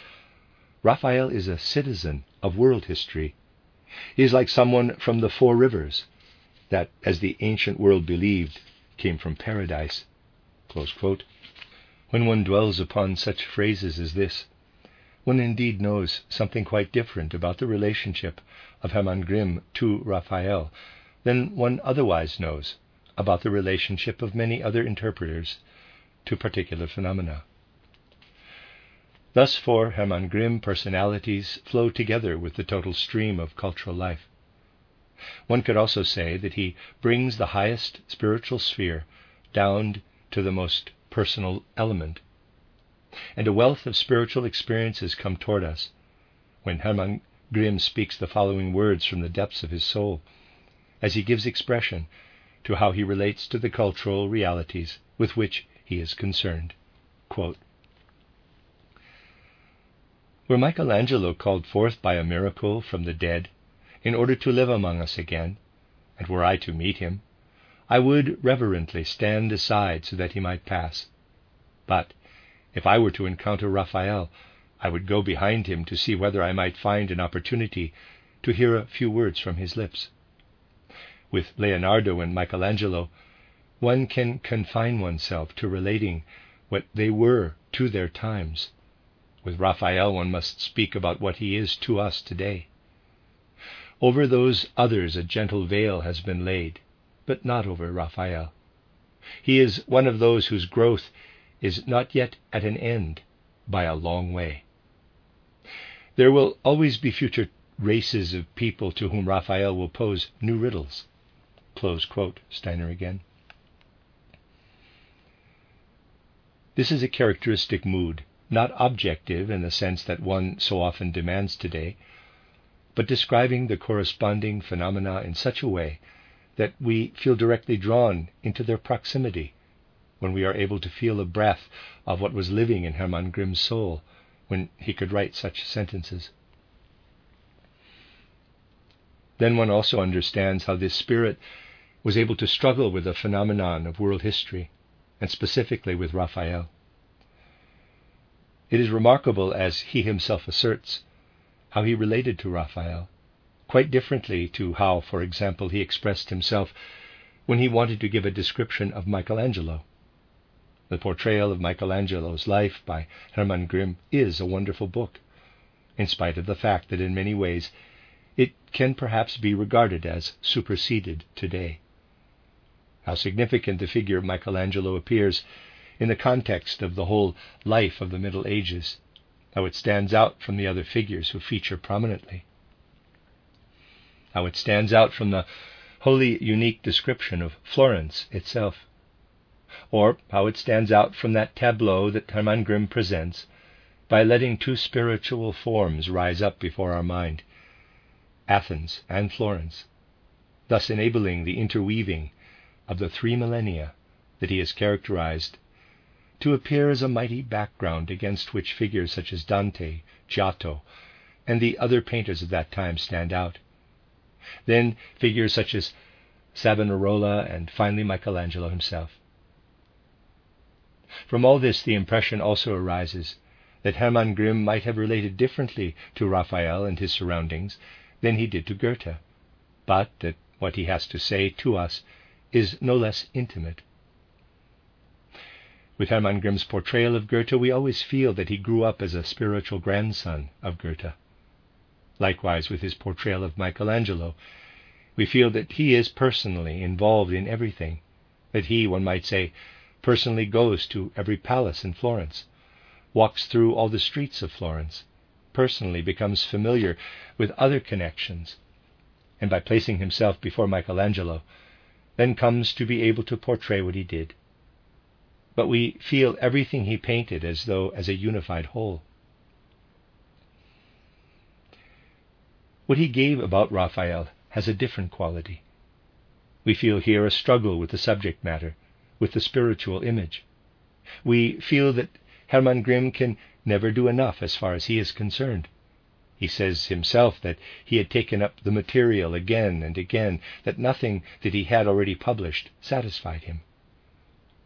Raphael is a citizen of world history. He is like someone from the four rivers that, as the ancient world believed, came from paradise. When one dwells upon such phrases as this, one indeed knows something quite different about the relationship of Hermann Grimm to Raphael than one otherwise knows about the relationship of many other interpreters to particular phenomena. Thus, for Hermann Grimm, personalities flow together with the total stream of cultural life. One could also say that he brings the highest spiritual sphere down to the most personal element and a wealth of spiritual experiences come toward us when Hermann Grimm speaks the following words from the depths of his soul, as he gives expression to how he relates to the cultural realities with which he is concerned. Quote, Were Michelangelo called forth by a miracle from the dead in order to live among us again, and were I to meet him, I would reverently stand aside so that he might pass. But if I were to encounter Raphael, I would go behind him to see whether I might find an opportunity to hear a few words from his lips. With Leonardo and Michelangelo, one can confine oneself to relating what they were to their times. With Raphael, one must speak about what he is to us today. Over those others a gentle veil has been laid, but not over Raphael. He is one of those whose growth is not yet at an end by a long way. There will always be future races of people to whom Raphael will pose new riddles. Close quote, Steiner again. This is a characteristic mood, not objective in the sense that one so often demands today, but describing the corresponding phenomena in such a way that we feel directly drawn into their proximity when we are able to feel the breath of what was living in Hermann Grimm's soul when he could write such sentences. Then one also understands how this spirit was able to struggle with the phenomenon of world history, and specifically with Raphael. It is remarkable, as he himself asserts, how he related to Raphael, quite differently to how, for example, he expressed himself when he wanted to give a description of Michelangelo. The portrayal of Michelangelo's life by Hermann Grimm is a wonderful book, in spite of the fact that in many ways it can perhaps be regarded as superseded today. How significant the figure of Michelangelo appears in the context of the whole life of the Middle Ages, how it stands out from the other figures who feature prominently, how it stands out from the wholly unique description of Florence itself or how it stands out from that tableau that Hermann Grimm presents by letting two spiritual forms rise up before our mind Athens and Florence, thus enabling the interweaving of the three millennia that he has characterized to appear as a mighty background against which figures such as Dante, Giotto, and the other painters of that time stand out, Then figures such as Savonarola and finally Michelangelo himself. From all this, the impression also arises that Hermann Grimm might have related differently to Raphael and his surroundings than he did to Goethe, but that what he has to say to us is no less intimate. With Hermann Grimm's portrayal of Goethe, we always feel that he grew up as a spiritual grandson of Goethe. Likewise, with his portrayal of Michelangelo, we feel that he is personally involved in everything, that he, one might say, personally goes to every palace in Florence, walks through all the streets of Florence, personally becomes familiar with other connections, and by placing himself before Michelangelo, then comes to be able to portray what he did but we feel everything he painted as though as a unified whole. What he gave about Raphael has a different quality. We feel here a struggle with the subject matter, with the spiritual image. We feel that Hermann Grimm can never do enough as far as he is concerned. He says himself that he had taken up the material again and again, that nothing that he had already published satisfied him.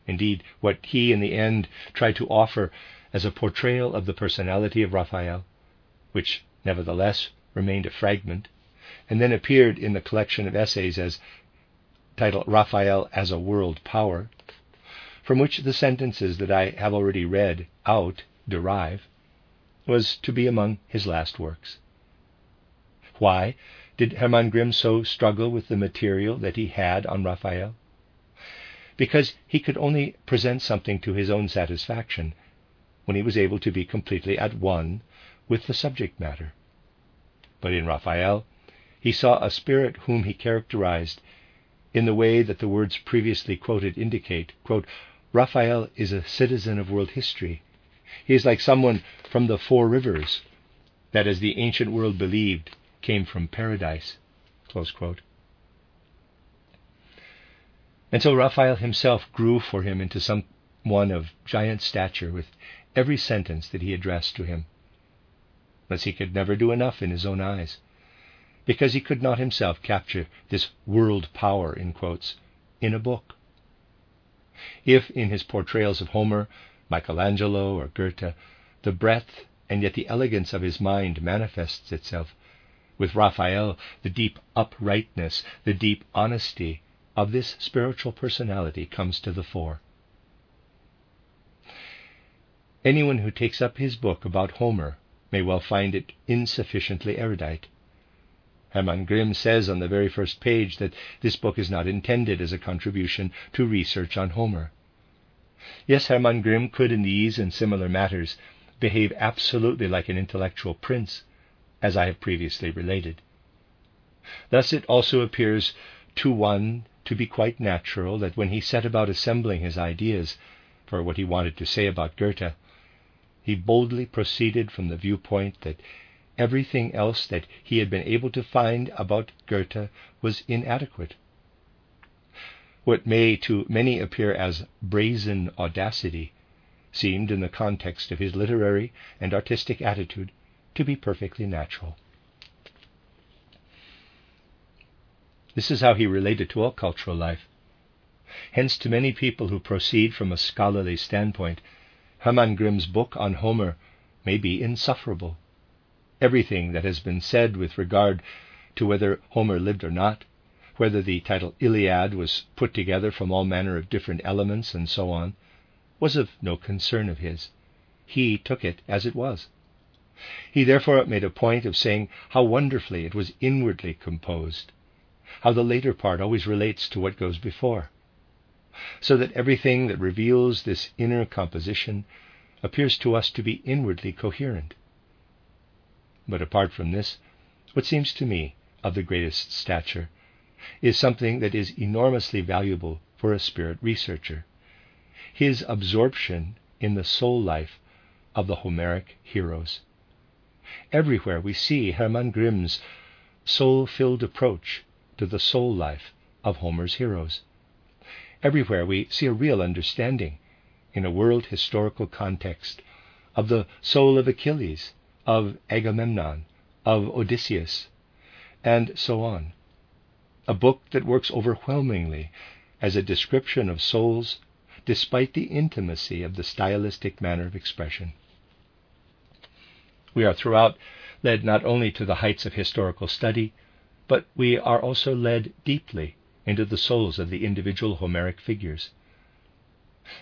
Indeed, what he in the end tried to offer as a portrayal of the personality of Raphael, which nevertheless remained a fragment, and then appeared in the collection of essays as titled Raphael as a World Power, from which the sentences that I have already read out derive, was to be among his last works. Why did Hermann Grimm so struggle with the material that he had on Raphael? because he could only present something to his own satisfaction when he was able to be completely at one with the subject matter. But in Raphael, he saw a spirit whom he characterized in the way that the words previously quoted indicate. Quote, Raphael is a citizen of world history. He is like someone from the four rivers that, as the ancient world believed, came from paradise. And so Raphael himself grew for him into someone of giant stature with every sentence that he addressed to him. Thus he could never do enough in his own eyes, because he could not himself capture this world power, in quotes, in a book. If in his portrayals of Homer, Michelangelo, or Goethe, the breadth and yet the elegance of his mind manifests itself, with Raphael the deep uprightness, the deep honesty, of this spiritual personality comes to the fore. Anyone who takes up his book about Homer may well find it insufficiently erudite. Hermann Grimm says on the very first page that this book is not intended as a contribution to research on Homer. Yes, Hermann Grimm could in these and similar matters behave absolutely like an intellectual prince, as I have previously related. Thus it also appears to one to be quite natural that when he set about assembling his ideas for what he wanted to say about Goethe, he boldly proceeded from the viewpoint that everything else that he had been able to find about Goethe was inadequate. What may to many appear as brazen audacity seemed, in the context of his literary and artistic attitude, to be perfectly natural. This is how he related to all cultural life. Hence, to many people who proceed from a scholarly standpoint, Hermann Grimm's book on Homer may be insufferable. Everything that has been said with regard to whether Homer lived or not, whether the title Iliad was put together from all manner of different elements, and so on, was of no concern of his. He took it as it was. He therefore made a point of saying how wonderfully it was inwardly composed, how the later part always relates to what goes before, so that everything that reveals this inner composition appears to us to be inwardly coherent. But apart from this, what seems to me of the greatest stature is something that is enormously valuable for a spirit researcher his absorption in the soul life of the Homeric heroes. Everywhere we see Hermann Grimm's soul filled approach to the soul life of Homer's heroes. Everywhere we see a real understanding, in a world historical context, of the soul of Achilles, of Agamemnon, of Odysseus, and so on, a book that works overwhelmingly as a description of souls despite the intimacy of the stylistic manner of expression. We are throughout led not only to the heights of historical study, but we are also led deeply into the souls of the individual Homeric figures.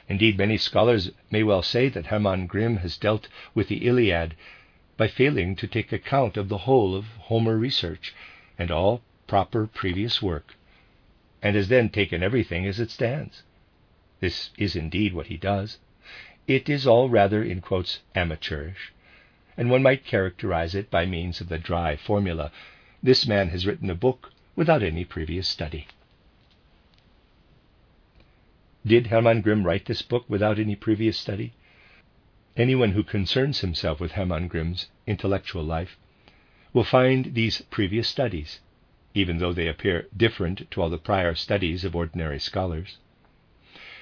Indeed, many scholars may well say that Hermann Grimm has dealt with the Iliad by failing to take account of the whole of Homer research and all proper previous work, and has then taken everything as it stands. This is indeed what he does. It is all rather, in quotes, amateurish, and one might characterize it by means of the dry formula this man has written a book without any previous study. Did Hermann Grimm write this book without any previous study? Anyone who concerns himself with Hermann Grimm's intellectual life will find these previous studies, even though they appear different to all the prior studies of ordinary scholars.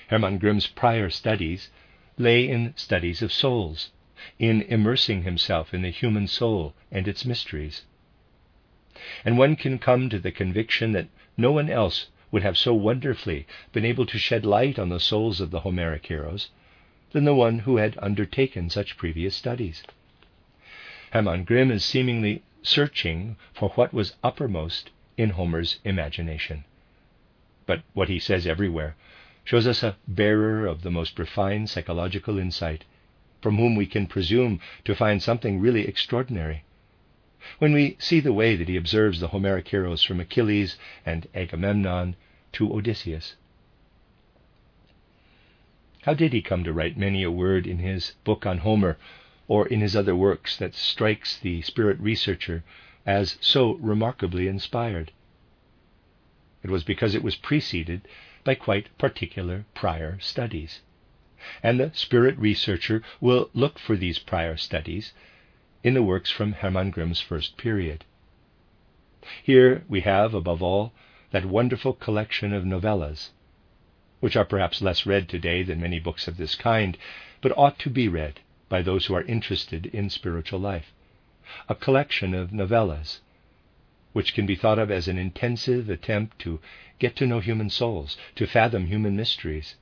Hermann Grimm's prior studies lay in studies of souls, in immersing himself in the human soul and its mysteries. And one can come to the conviction that no one else would have so wonderfully been able to shed light on the souls of the Homeric heroes than the one who had undertaken such previous studies. Hermann Grimm is seemingly searching for what was uppermost in Homer's imagination. But what he says everywhere shows us a bearer of the most refined psychological insight, from whom we can presume to find something really extraordinary. When we see the way that he observes the Homeric heroes from Achilles and Agamemnon to Odysseus. How did he come to write many a word in his book on Homer or in his other works that strikes the spirit researcher as so remarkably inspired? It was because it was preceded by quite particular prior studies. And the spirit researcher will look for these prior studies in the works from Hermann Grimm's first period. Here we have, above all, that wonderful collection of novellas, which are perhaps less read today than many books of this kind, but ought to be read by those who are interested in spiritual life. A collection of novellas which can be thought of as an intensive attempt to get to know human souls, to fathom human mysteries,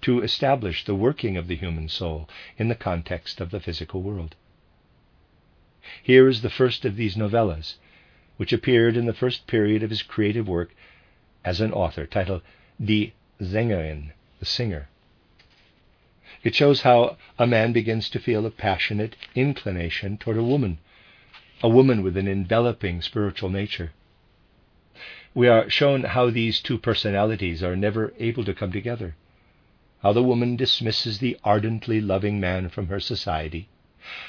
to establish the working of the human soul in the context of the physical world. Here is the first of these novellas, which appeared in the first period of his creative work as an author, titled Die Sängerin, the singer. It shows how a man begins to feel a passionate inclination toward a woman a woman with an enveloping spiritual nature. We are shown how these two personalities are never able to come together, how the woman dismisses the ardently loving man from her society,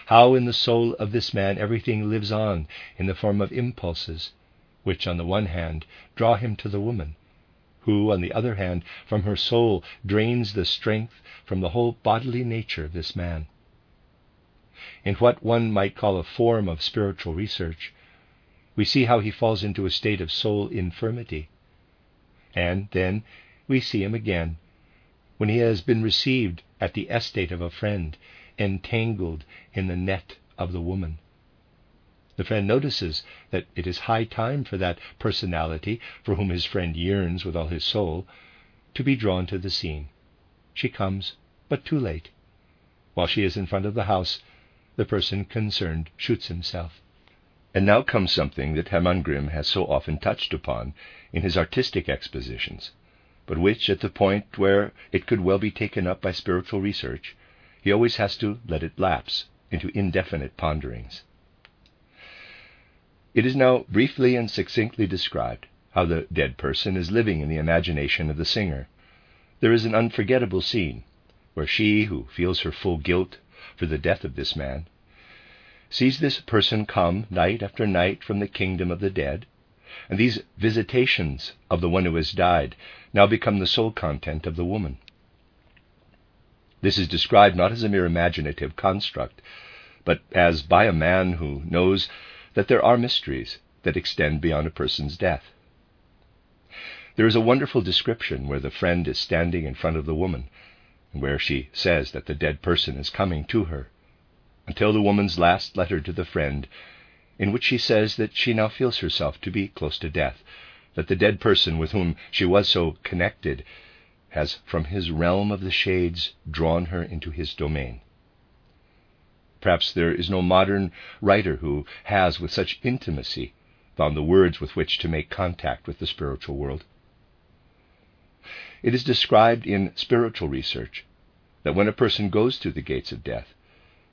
how in the soul of this man everything lives on in the form of impulses, which on the one hand draw him to the woman, who on the other hand from her soul drains the strength from the whole bodily nature of this man in what one might call a form of spiritual research, we see how he falls into a state of soul infirmity. And then we see him again, when he has been received at the estate of a friend, entangled in the net of the woman. The friend notices that it is high time for that personality for whom his friend yearns with all his soul to be drawn to the scene. She comes, but too late. While she is in front of the house, the person concerned shoots himself. And now comes something that Hermann Grimm has so often touched upon in his artistic expositions, but which, at the point where it could well be taken up by spiritual research, he always has to let it lapse into indefinite ponderings. It is now briefly and succinctly described how the dead person is living in the imagination of the singer. There is an unforgettable scene where she, who feels her full guilt for the death of this man, sees this person come night after night from the kingdom of the dead, and these visitations of the one who has died now become the sole content of the woman. This is described not as a mere imaginative construct, but as by a man who knows that there are mysteries that extend beyond a person's death. There is a wonderful description where the friend is standing in front of the woman and where she says that the dead person is coming to her, until the woman's last letter to the friend, in which she says that she now feels herself to be close to death, that the dead person with whom she was so connected has, from his realm of the shades, drawn her into his domain. Perhaps there is no modern writer who has, with such intimacy, found the words with which to make contact with the spiritual world. It is described in spiritual research that when a person goes through the gates of death,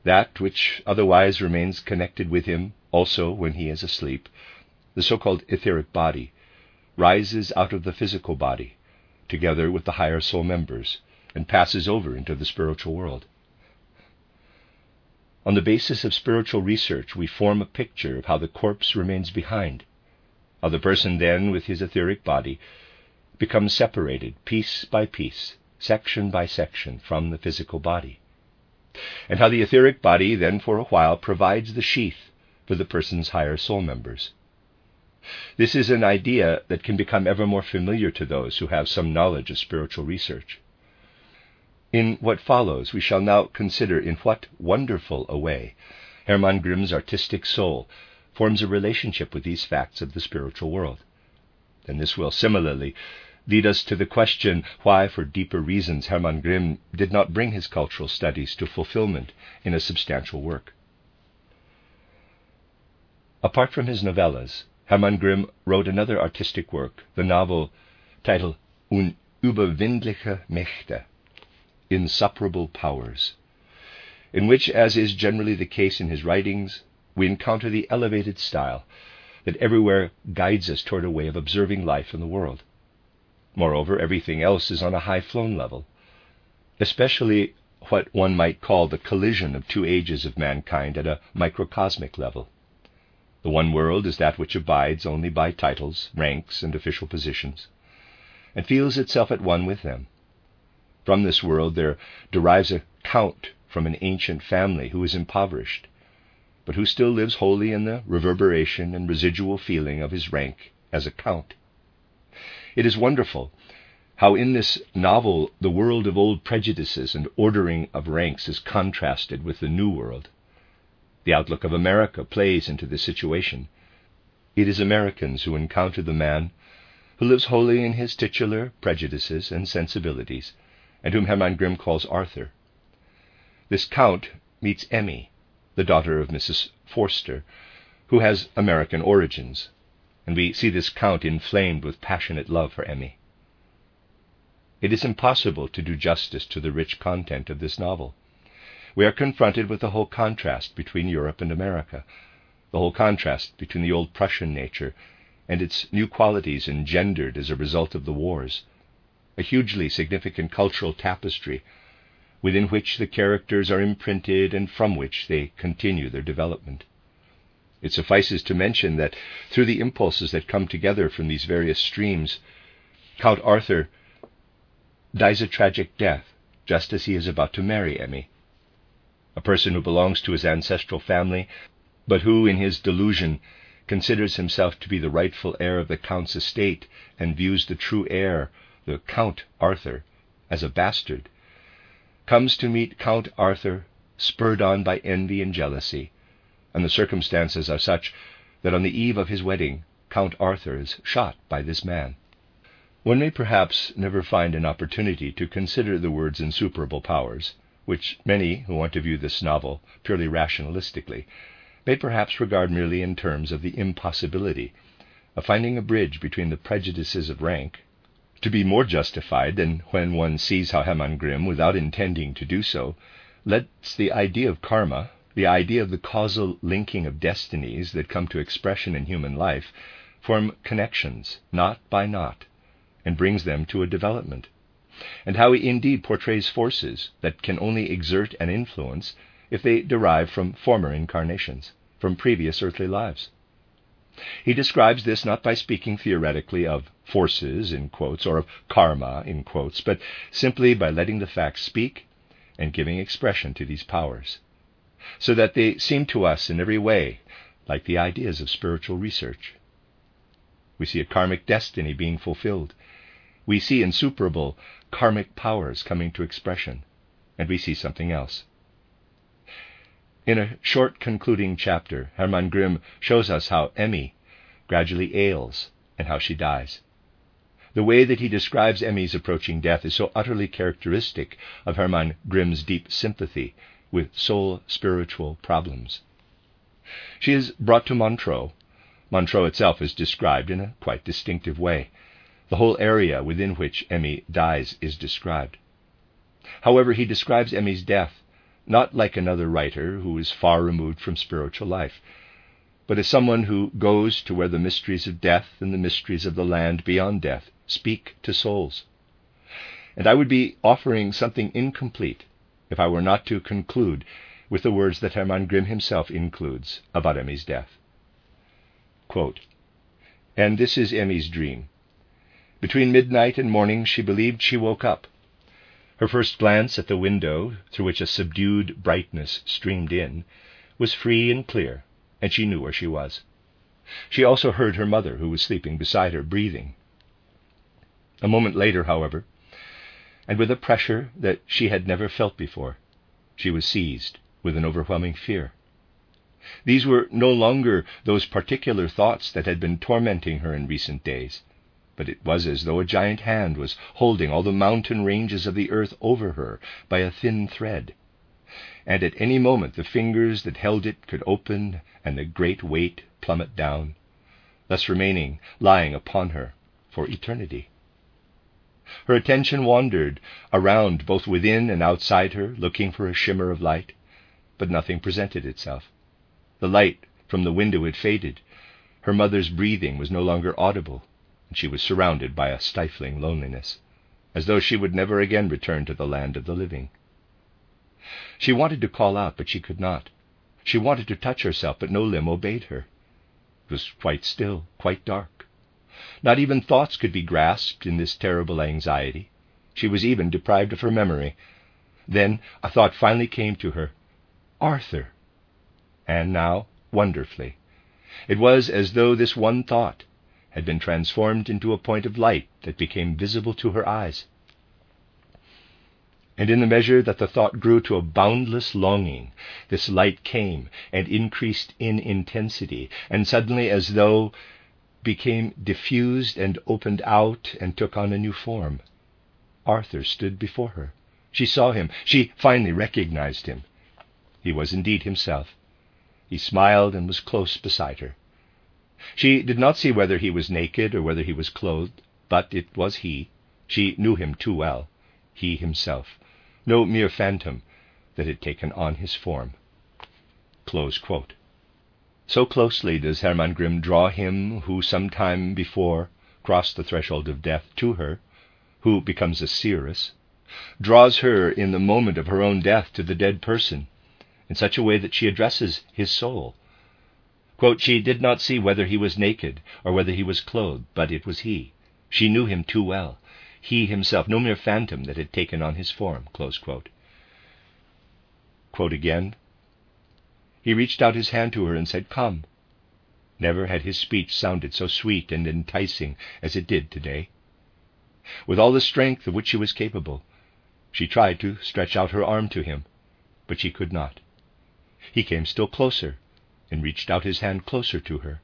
that which otherwise remains connected with him also when he is asleep, the so called etheric body, rises out of the physical body, together with the higher soul members, and passes over into the spiritual world. On the basis of spiritual research, we form a picture of how the corpse remains behind, how the person then, with his etheric body, becomes separated piece by piece, section by section, from the physical body, and how the etheric body then, for a while, provides the sheath for the person's higher soul members. This is an idea that can become ever more familiar to those who have some knowledge of spiritual research. In what follows, we shall now consider in what wonderful a way Hermann Grimm's artistic soul forms a relationship with these facts of the spiritual world. And this will similarly lead us to the question why, for deeper reasons, Hermann Grimm did not bring his cultural studies to fulfillment in a substantial work. Apart from his novellas, Hermann Grimm wrote another artistic work, the novel titled Unüberwindliche Mächte, insuperable powers, in which, as is generally the case in his writings, we encounter the elevated style that everywhere guides us toward a way of observing life in the world. Moreover, everything else is on a high flown level, especially what one might call the collision of two ages of mankind at a microcosmic level. The one world is that which abides only by titles, ranks, and official positions, and feels itself at one with them. From this world there derives a count from an ancient family who is impoverished, but who still lives wholly in the reverberation and residual feeling of his rank as a count. It is wonderful how in this novel the world of old prejudices and ordering of ranks is contrasted with the new world. The outlook of America plays into this situation. It is Americans who encounter the man who lives wholly in his titular prejudices and sensibilities and whom Hermann Grimm calls Arthur. This count meets Emmy, the daughter of Mrs. Forster, who has American origins, and we see this count inflamed with passionate love for Emmy. It is impossible to do justice to the rich content of this novel. We are confronted with the whole contrast between Europe and America, the whole contrast between the old Prussian nature and its new qualities engendered as a result of the wars a hugely significant cultural tapestry within which the characters are imprinted and from which they continue their development. It suffices to mention that through the impulses that come together from these various streams, Count Arthur dies a tragic death just as he is about to marry Emmy. A person who belongs to his ancestral family, but who, in his delusion, considers himself to be the rightful heir of the Count's estate and views the true heir the Count Arthur, as a bastard, comes to meet Count Arthur spurred on by envy and jealousy, and the circumstances are such that on the eve of his wedding, Count Arthur is shot by this man. One may perhaps never find an opportunity to consider the words insuperable powers, which many who want to view this novel purely rationalistically may perhaps regard merely in terms of the impossibility of finding a bridge between the prejudices of rank to be more justified than when one sees how Hermann Grimm, without intending to do so, lets the idea of karma, the idea of the causal linking of destinies that come to expression in human life, form connections, knot by knot, and brings them to a development, and how he indeed portrays forces that can only exert an influence if they derive from former incarnations, from previous earthly lives. He describes this not by speaking theoretically of forces in quotes or of karma in quotes, but simply by letting the facts speak and giving expression to these powers, so that they seem to us in every way like the ideas of spiritual research. We see a karmic destiny being fulfilled. We see insuperable karmic powers coming to expression, and we see something else. In a short concluding chapter, Hermann Grimm shows us how Emmy gradually ails and how she dies. The way that he describes Emmy's approaching death is so utterly characteristic of Hermann Grimm's deep sympathy with soul spiritual problems. She is brought to Montreux. Montreux itself is described in a quite distinctive way. The whole area within which Emmy dies is described. However, he describes Emmy's death not like another writer who is far removed from spiritual life, but as someone who goes to where the mysteries of death and the mysteries of the land beyond death speak to souls. And I would be offering something incomplete if I were not to conclude with the words that Hermann Grimm himself includes about Emmy's death. Quote, and this is Emmy's dream. Between midnight and morning, she believed she woke up. Her first glance at the window, through which a subdued brightness streamed in, was free and clear, and she knew where she was. She also heard her mother, who was sleeping beside her, breathing. A moment later, however, and with a pressure that she had never felt before, she was seized with an overwhelming fear. These were no longer those particular thoughts that had been tormenting her in recent days but it was as though a giant hand was holding all the mountain ranges of the earth over her by a thin thread. And at any moment the fingers that held it could open and the great weight plummet down, thus remaining lying upon her for eternity. Her attention wandered around both within and outside her, looking for a shimmer of light, but nothing presented itself. The light from the window had faded. Her mother's breathing was no longer audible and she was surrounded by a stifling loneliness, as though she would never again return to the land of the living. She wanted to call out, but she could not. She wanted to touch herself, but no limb obeyed her. It was quite still, quite dark. Not even thoughts could be grasped in this terrible anxiety. She was even deprived of her memory. Then a thought finally came to her Arthur! And now, wonderfully, it was as though this one thought had been transformed into a point of light that became visible to her eyes. And in the measure that the thought grew to a boundless longing, this light came and increased in intensity, and suddenly, as though became diffused and opened out and took on a new form. Arthur stood before her. She saw him. She finally recognized him. He was indeed himself. He smiled and was close beside her. She did not see whether he was naked or whether he was clothed, but it was he. She knew him too well, he himself, no mere phantom that had taken on his form. So closely does Hermann Grimm draw him who some time before crossed the threshold of death to her, who becomes a seeress, draws her in the moment of her own death to the dead person, in such a way that she addresses his soul Quote, she did not see whether he was naked or whether he was clothed, but it was he. She knew him too well. He himself, no mere phantom that had taken on his form. Quote. quote again. He reached out his hand to her and said, Come. Never had his speech sounded so sweet and enticing as it did today. With all the strength of which she was capable, she tried to stretch out her arm to him, but she could not. He came still closer and reached out his hand closer to her.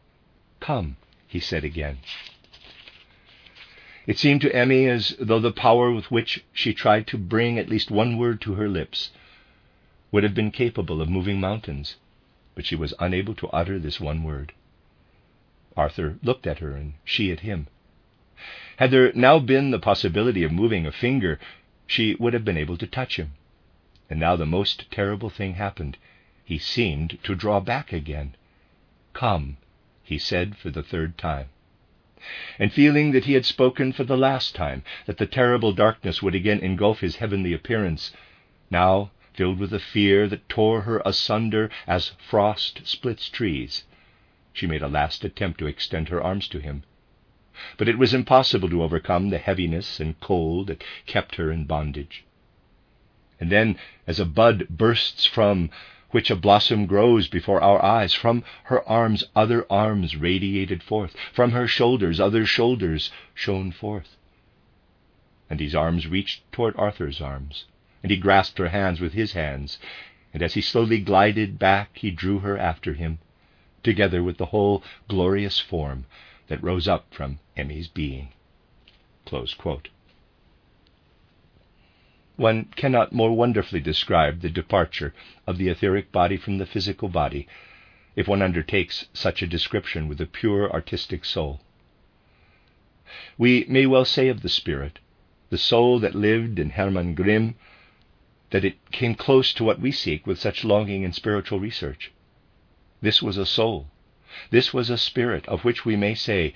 Come, he said again. It seemed to Emmy as though the power with which she tried to bring at least one word to her lips would have been capable of moving mountains, but she was unable to utter this one word. Arthur looked at her, and she at him. Had there now been the possibility of moving a finger, she would have been able to touch him. And now the most terrible thing happened he seemed to draw back again. Come, he said for the third time. And feeling that he had spoken for the last time, that the terrible darkness would again engulf his heavenly appearance, now filled with a fear that tore her asunder as frost splits trees, she made a last attempt to extend her arms to him. But it was impossible to overcome the heaviness and cold that kept her in bondage. And then, as a bud bursts from which a blossom grows before our eyes. From her arms other arms radiated forth. From her shoulders other shoulders shone forth. And these arms reached toward Arthur's arms, and he grasped her hands with his hands, and as he slowly glided back, he drew her after him, together with the whole glorious form, that rose up from Emmy's being. One cannot more wonderfully describe the departure of the etheric body from the physical body if one undertakes such a description with a pure artistic soul. We may well say of the spirit, the soul that lived in Hermann Grimm, that it came close to what we seek with such longing in spiritual research. This was a soul. This was a spirit of which we may say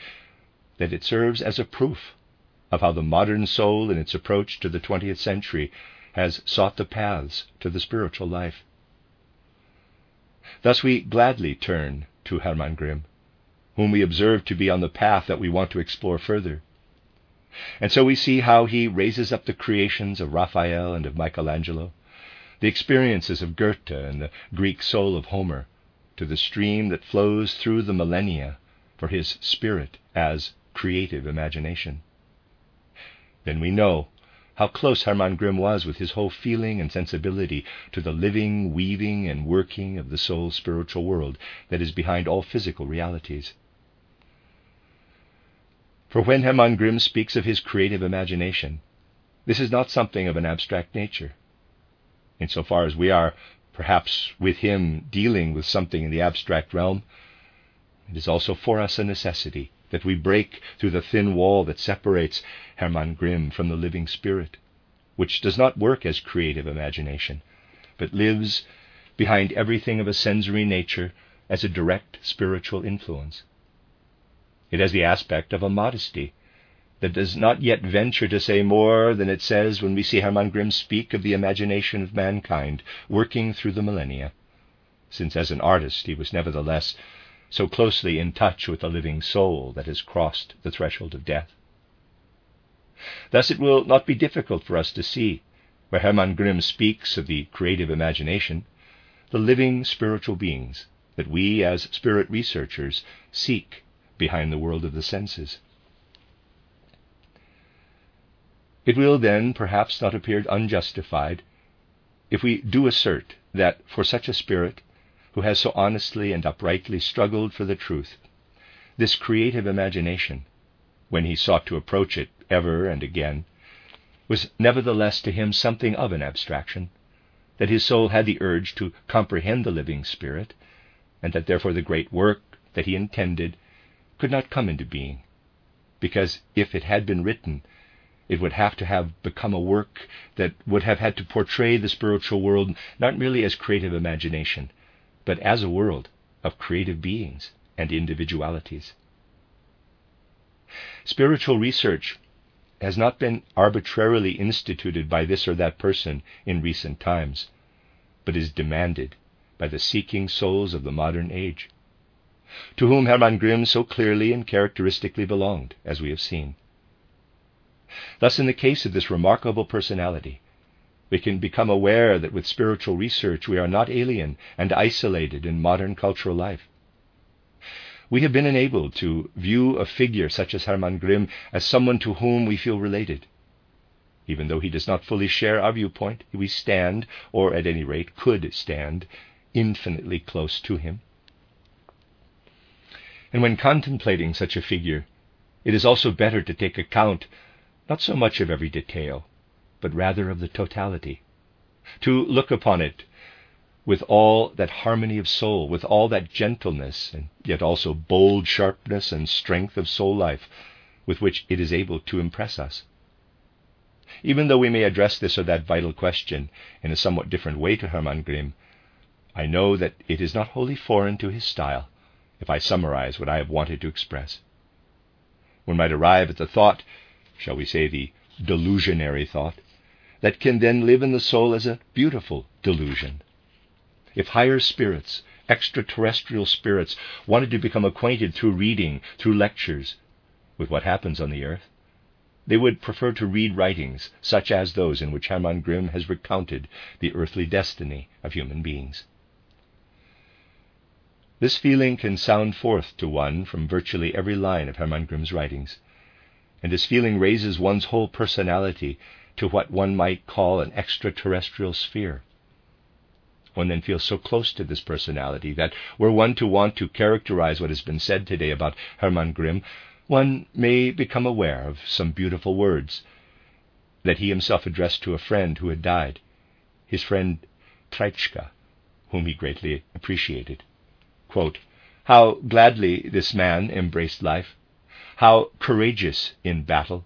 that it serves as a proof of how the modern soul in its approach to the 20th century has sought the paths to the spiritual life. Thus we gladly turn to Hermann Grimm, whom we observe to be on the path that we want to explore further. And so we see how he raises up the creations of Raphael and of Michelangelo, the experiences of Goethe and the Greek soul of Homer, to the stream that flows through the millennia for his spirit as creative imagination. Then we know how close Hermann Grimm was with his whole feeling and sensibility to the living, weaving, and working of the soul's spiritual world that is behind all physical realities. For when Hermann Grimm speaks of his creative imagination, this is not something of an abstract nature. Insofar as we are, perhaps, with him dealing with something in the abstract realm, it is also for us a necessity that we break through the thin wall that separates Hermann Grimm from the living spirit, which does not work as creative imagination, but lives behind everything of a sensory nature as a direct spiritual influence. It has the aspect of a modesty that does not yet venture to say more than it says when we see Hermann Grimm speak of the imagination of mankind working through the millennia, since as an artist he was nevertheless so closely in touch with the living soul that has crossed the threshold of death. Thus, it will not be difficult for us to see, where Hermann Grimm speaks of the creative imagination, the living spiritual beings that we, as spirit researchers, seek behind the world of the senses. It will then perhaps not appear unjustified if we do assert that for such a spirit who has so honestly and uprightly struggled for the truth, this creative imagination, when he sought to approach it ever and again, was nevertheless to him something of an abstraction, that his soul had the urge to comprehend the living spirit, and that therefore the great work that he intended could not come into being, because if it had been written, it would have to have become a work that would have had to portray the spiritual world not merely as creative imagination, but as a world of creative beings and individualities. Spiritual research has not been arbitrarily instituted by this or that person in recent times, but is demanded by the seeking souls of the modern age, to whom Hermann Grimm so clearly and characteristically belonged, as we have seen. Thus, in the case of this remarkable personality, we can become aware that with spiritual research we are not alien and isolated in modern cultural life. We have been enabled to view a figure such as Hermann Grimm as someone to whom we feel related. Even though he does not fully share our viewpoint, we stand, or at any rate could stand, infinitely close to him. And when contemplating such a figure, it is also better to take account not so much of every detail, but rather of the totality. To look upon it with all that harmony of soul, with all that gentleness, and yet also bold sharpness and strength of soul life with which it is able to impress us. Even though we may address this or that vital question in a somewhat different way to Hermann Grimm, I know that it is not wholly foreign to his style if I summarize what I have wanted to express. One might arrive at the thought, shall we say the delusionary thought, that can then live in the soul as a beautiful delusion. If higher spirits, extraterrestrial spirits, wanted to become acquainted through reading, through lectures, with what happens on the earth, they would prefer to read writings such as those in which Hermann Grimm has recounted the earthly destiny of human beings. This feeling can sound forth to one from virtually every line of Hermann Grimm's writings, and this feeling raises one's whole personality to what one might call an extraterrestrial sphere. One then feels so close to this personality that were one to want to characterize what has been said today about Hermann Grimm, one may become aware of some beautiful words that he himself addressed to a friend who had died, his friend Treitschke, whom he greatly appreciated. Quote, How gladly this man embraced life, how courageous in battle,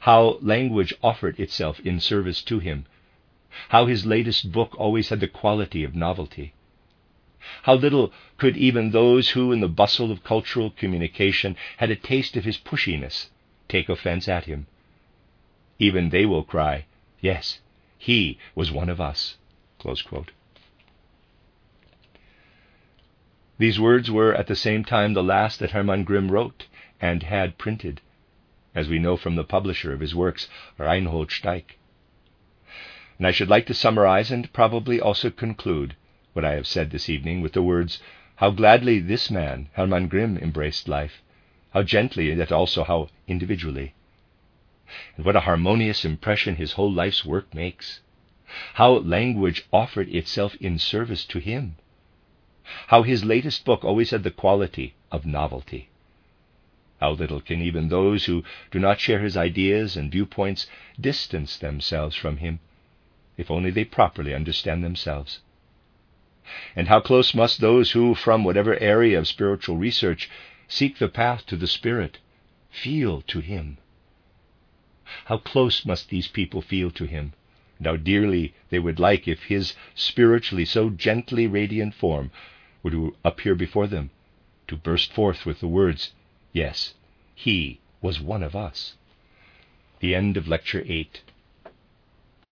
how language offered itself in service to him, how his latest book always had the quality of novelty. How little could even those who, in the bustle of cultural communication, had a taste of his pushiness, take offense at him. Even they will cry, Yes, he was one of us. These words were at the same time the last that Hermann Grimm wrote and had printed, as we know from the publisher of his works, Reinhold Steig. And I should like to summarize and probably also conclude what I have said this evening with the words, How gladly this man, Hermann Grimm, embraced life, how gently, yet also how individually. And what a harmonious impression his whole life's work makes. How language offered itself in service to him. How his latest book always had the quality of novelty. How little can even those who do not share his ideas and viewpoints distance themselves from him if only they properly understand themselves. And how close must those who, from whatever area of spiritual research, seek the path to the Spirit, feel to Him? How close must these people feel to Him, and how dearly they would like if His spiritually so gently radiant form were to appear before them, to burst forth with the words, Yes, He was one of us. The end of Lecture 8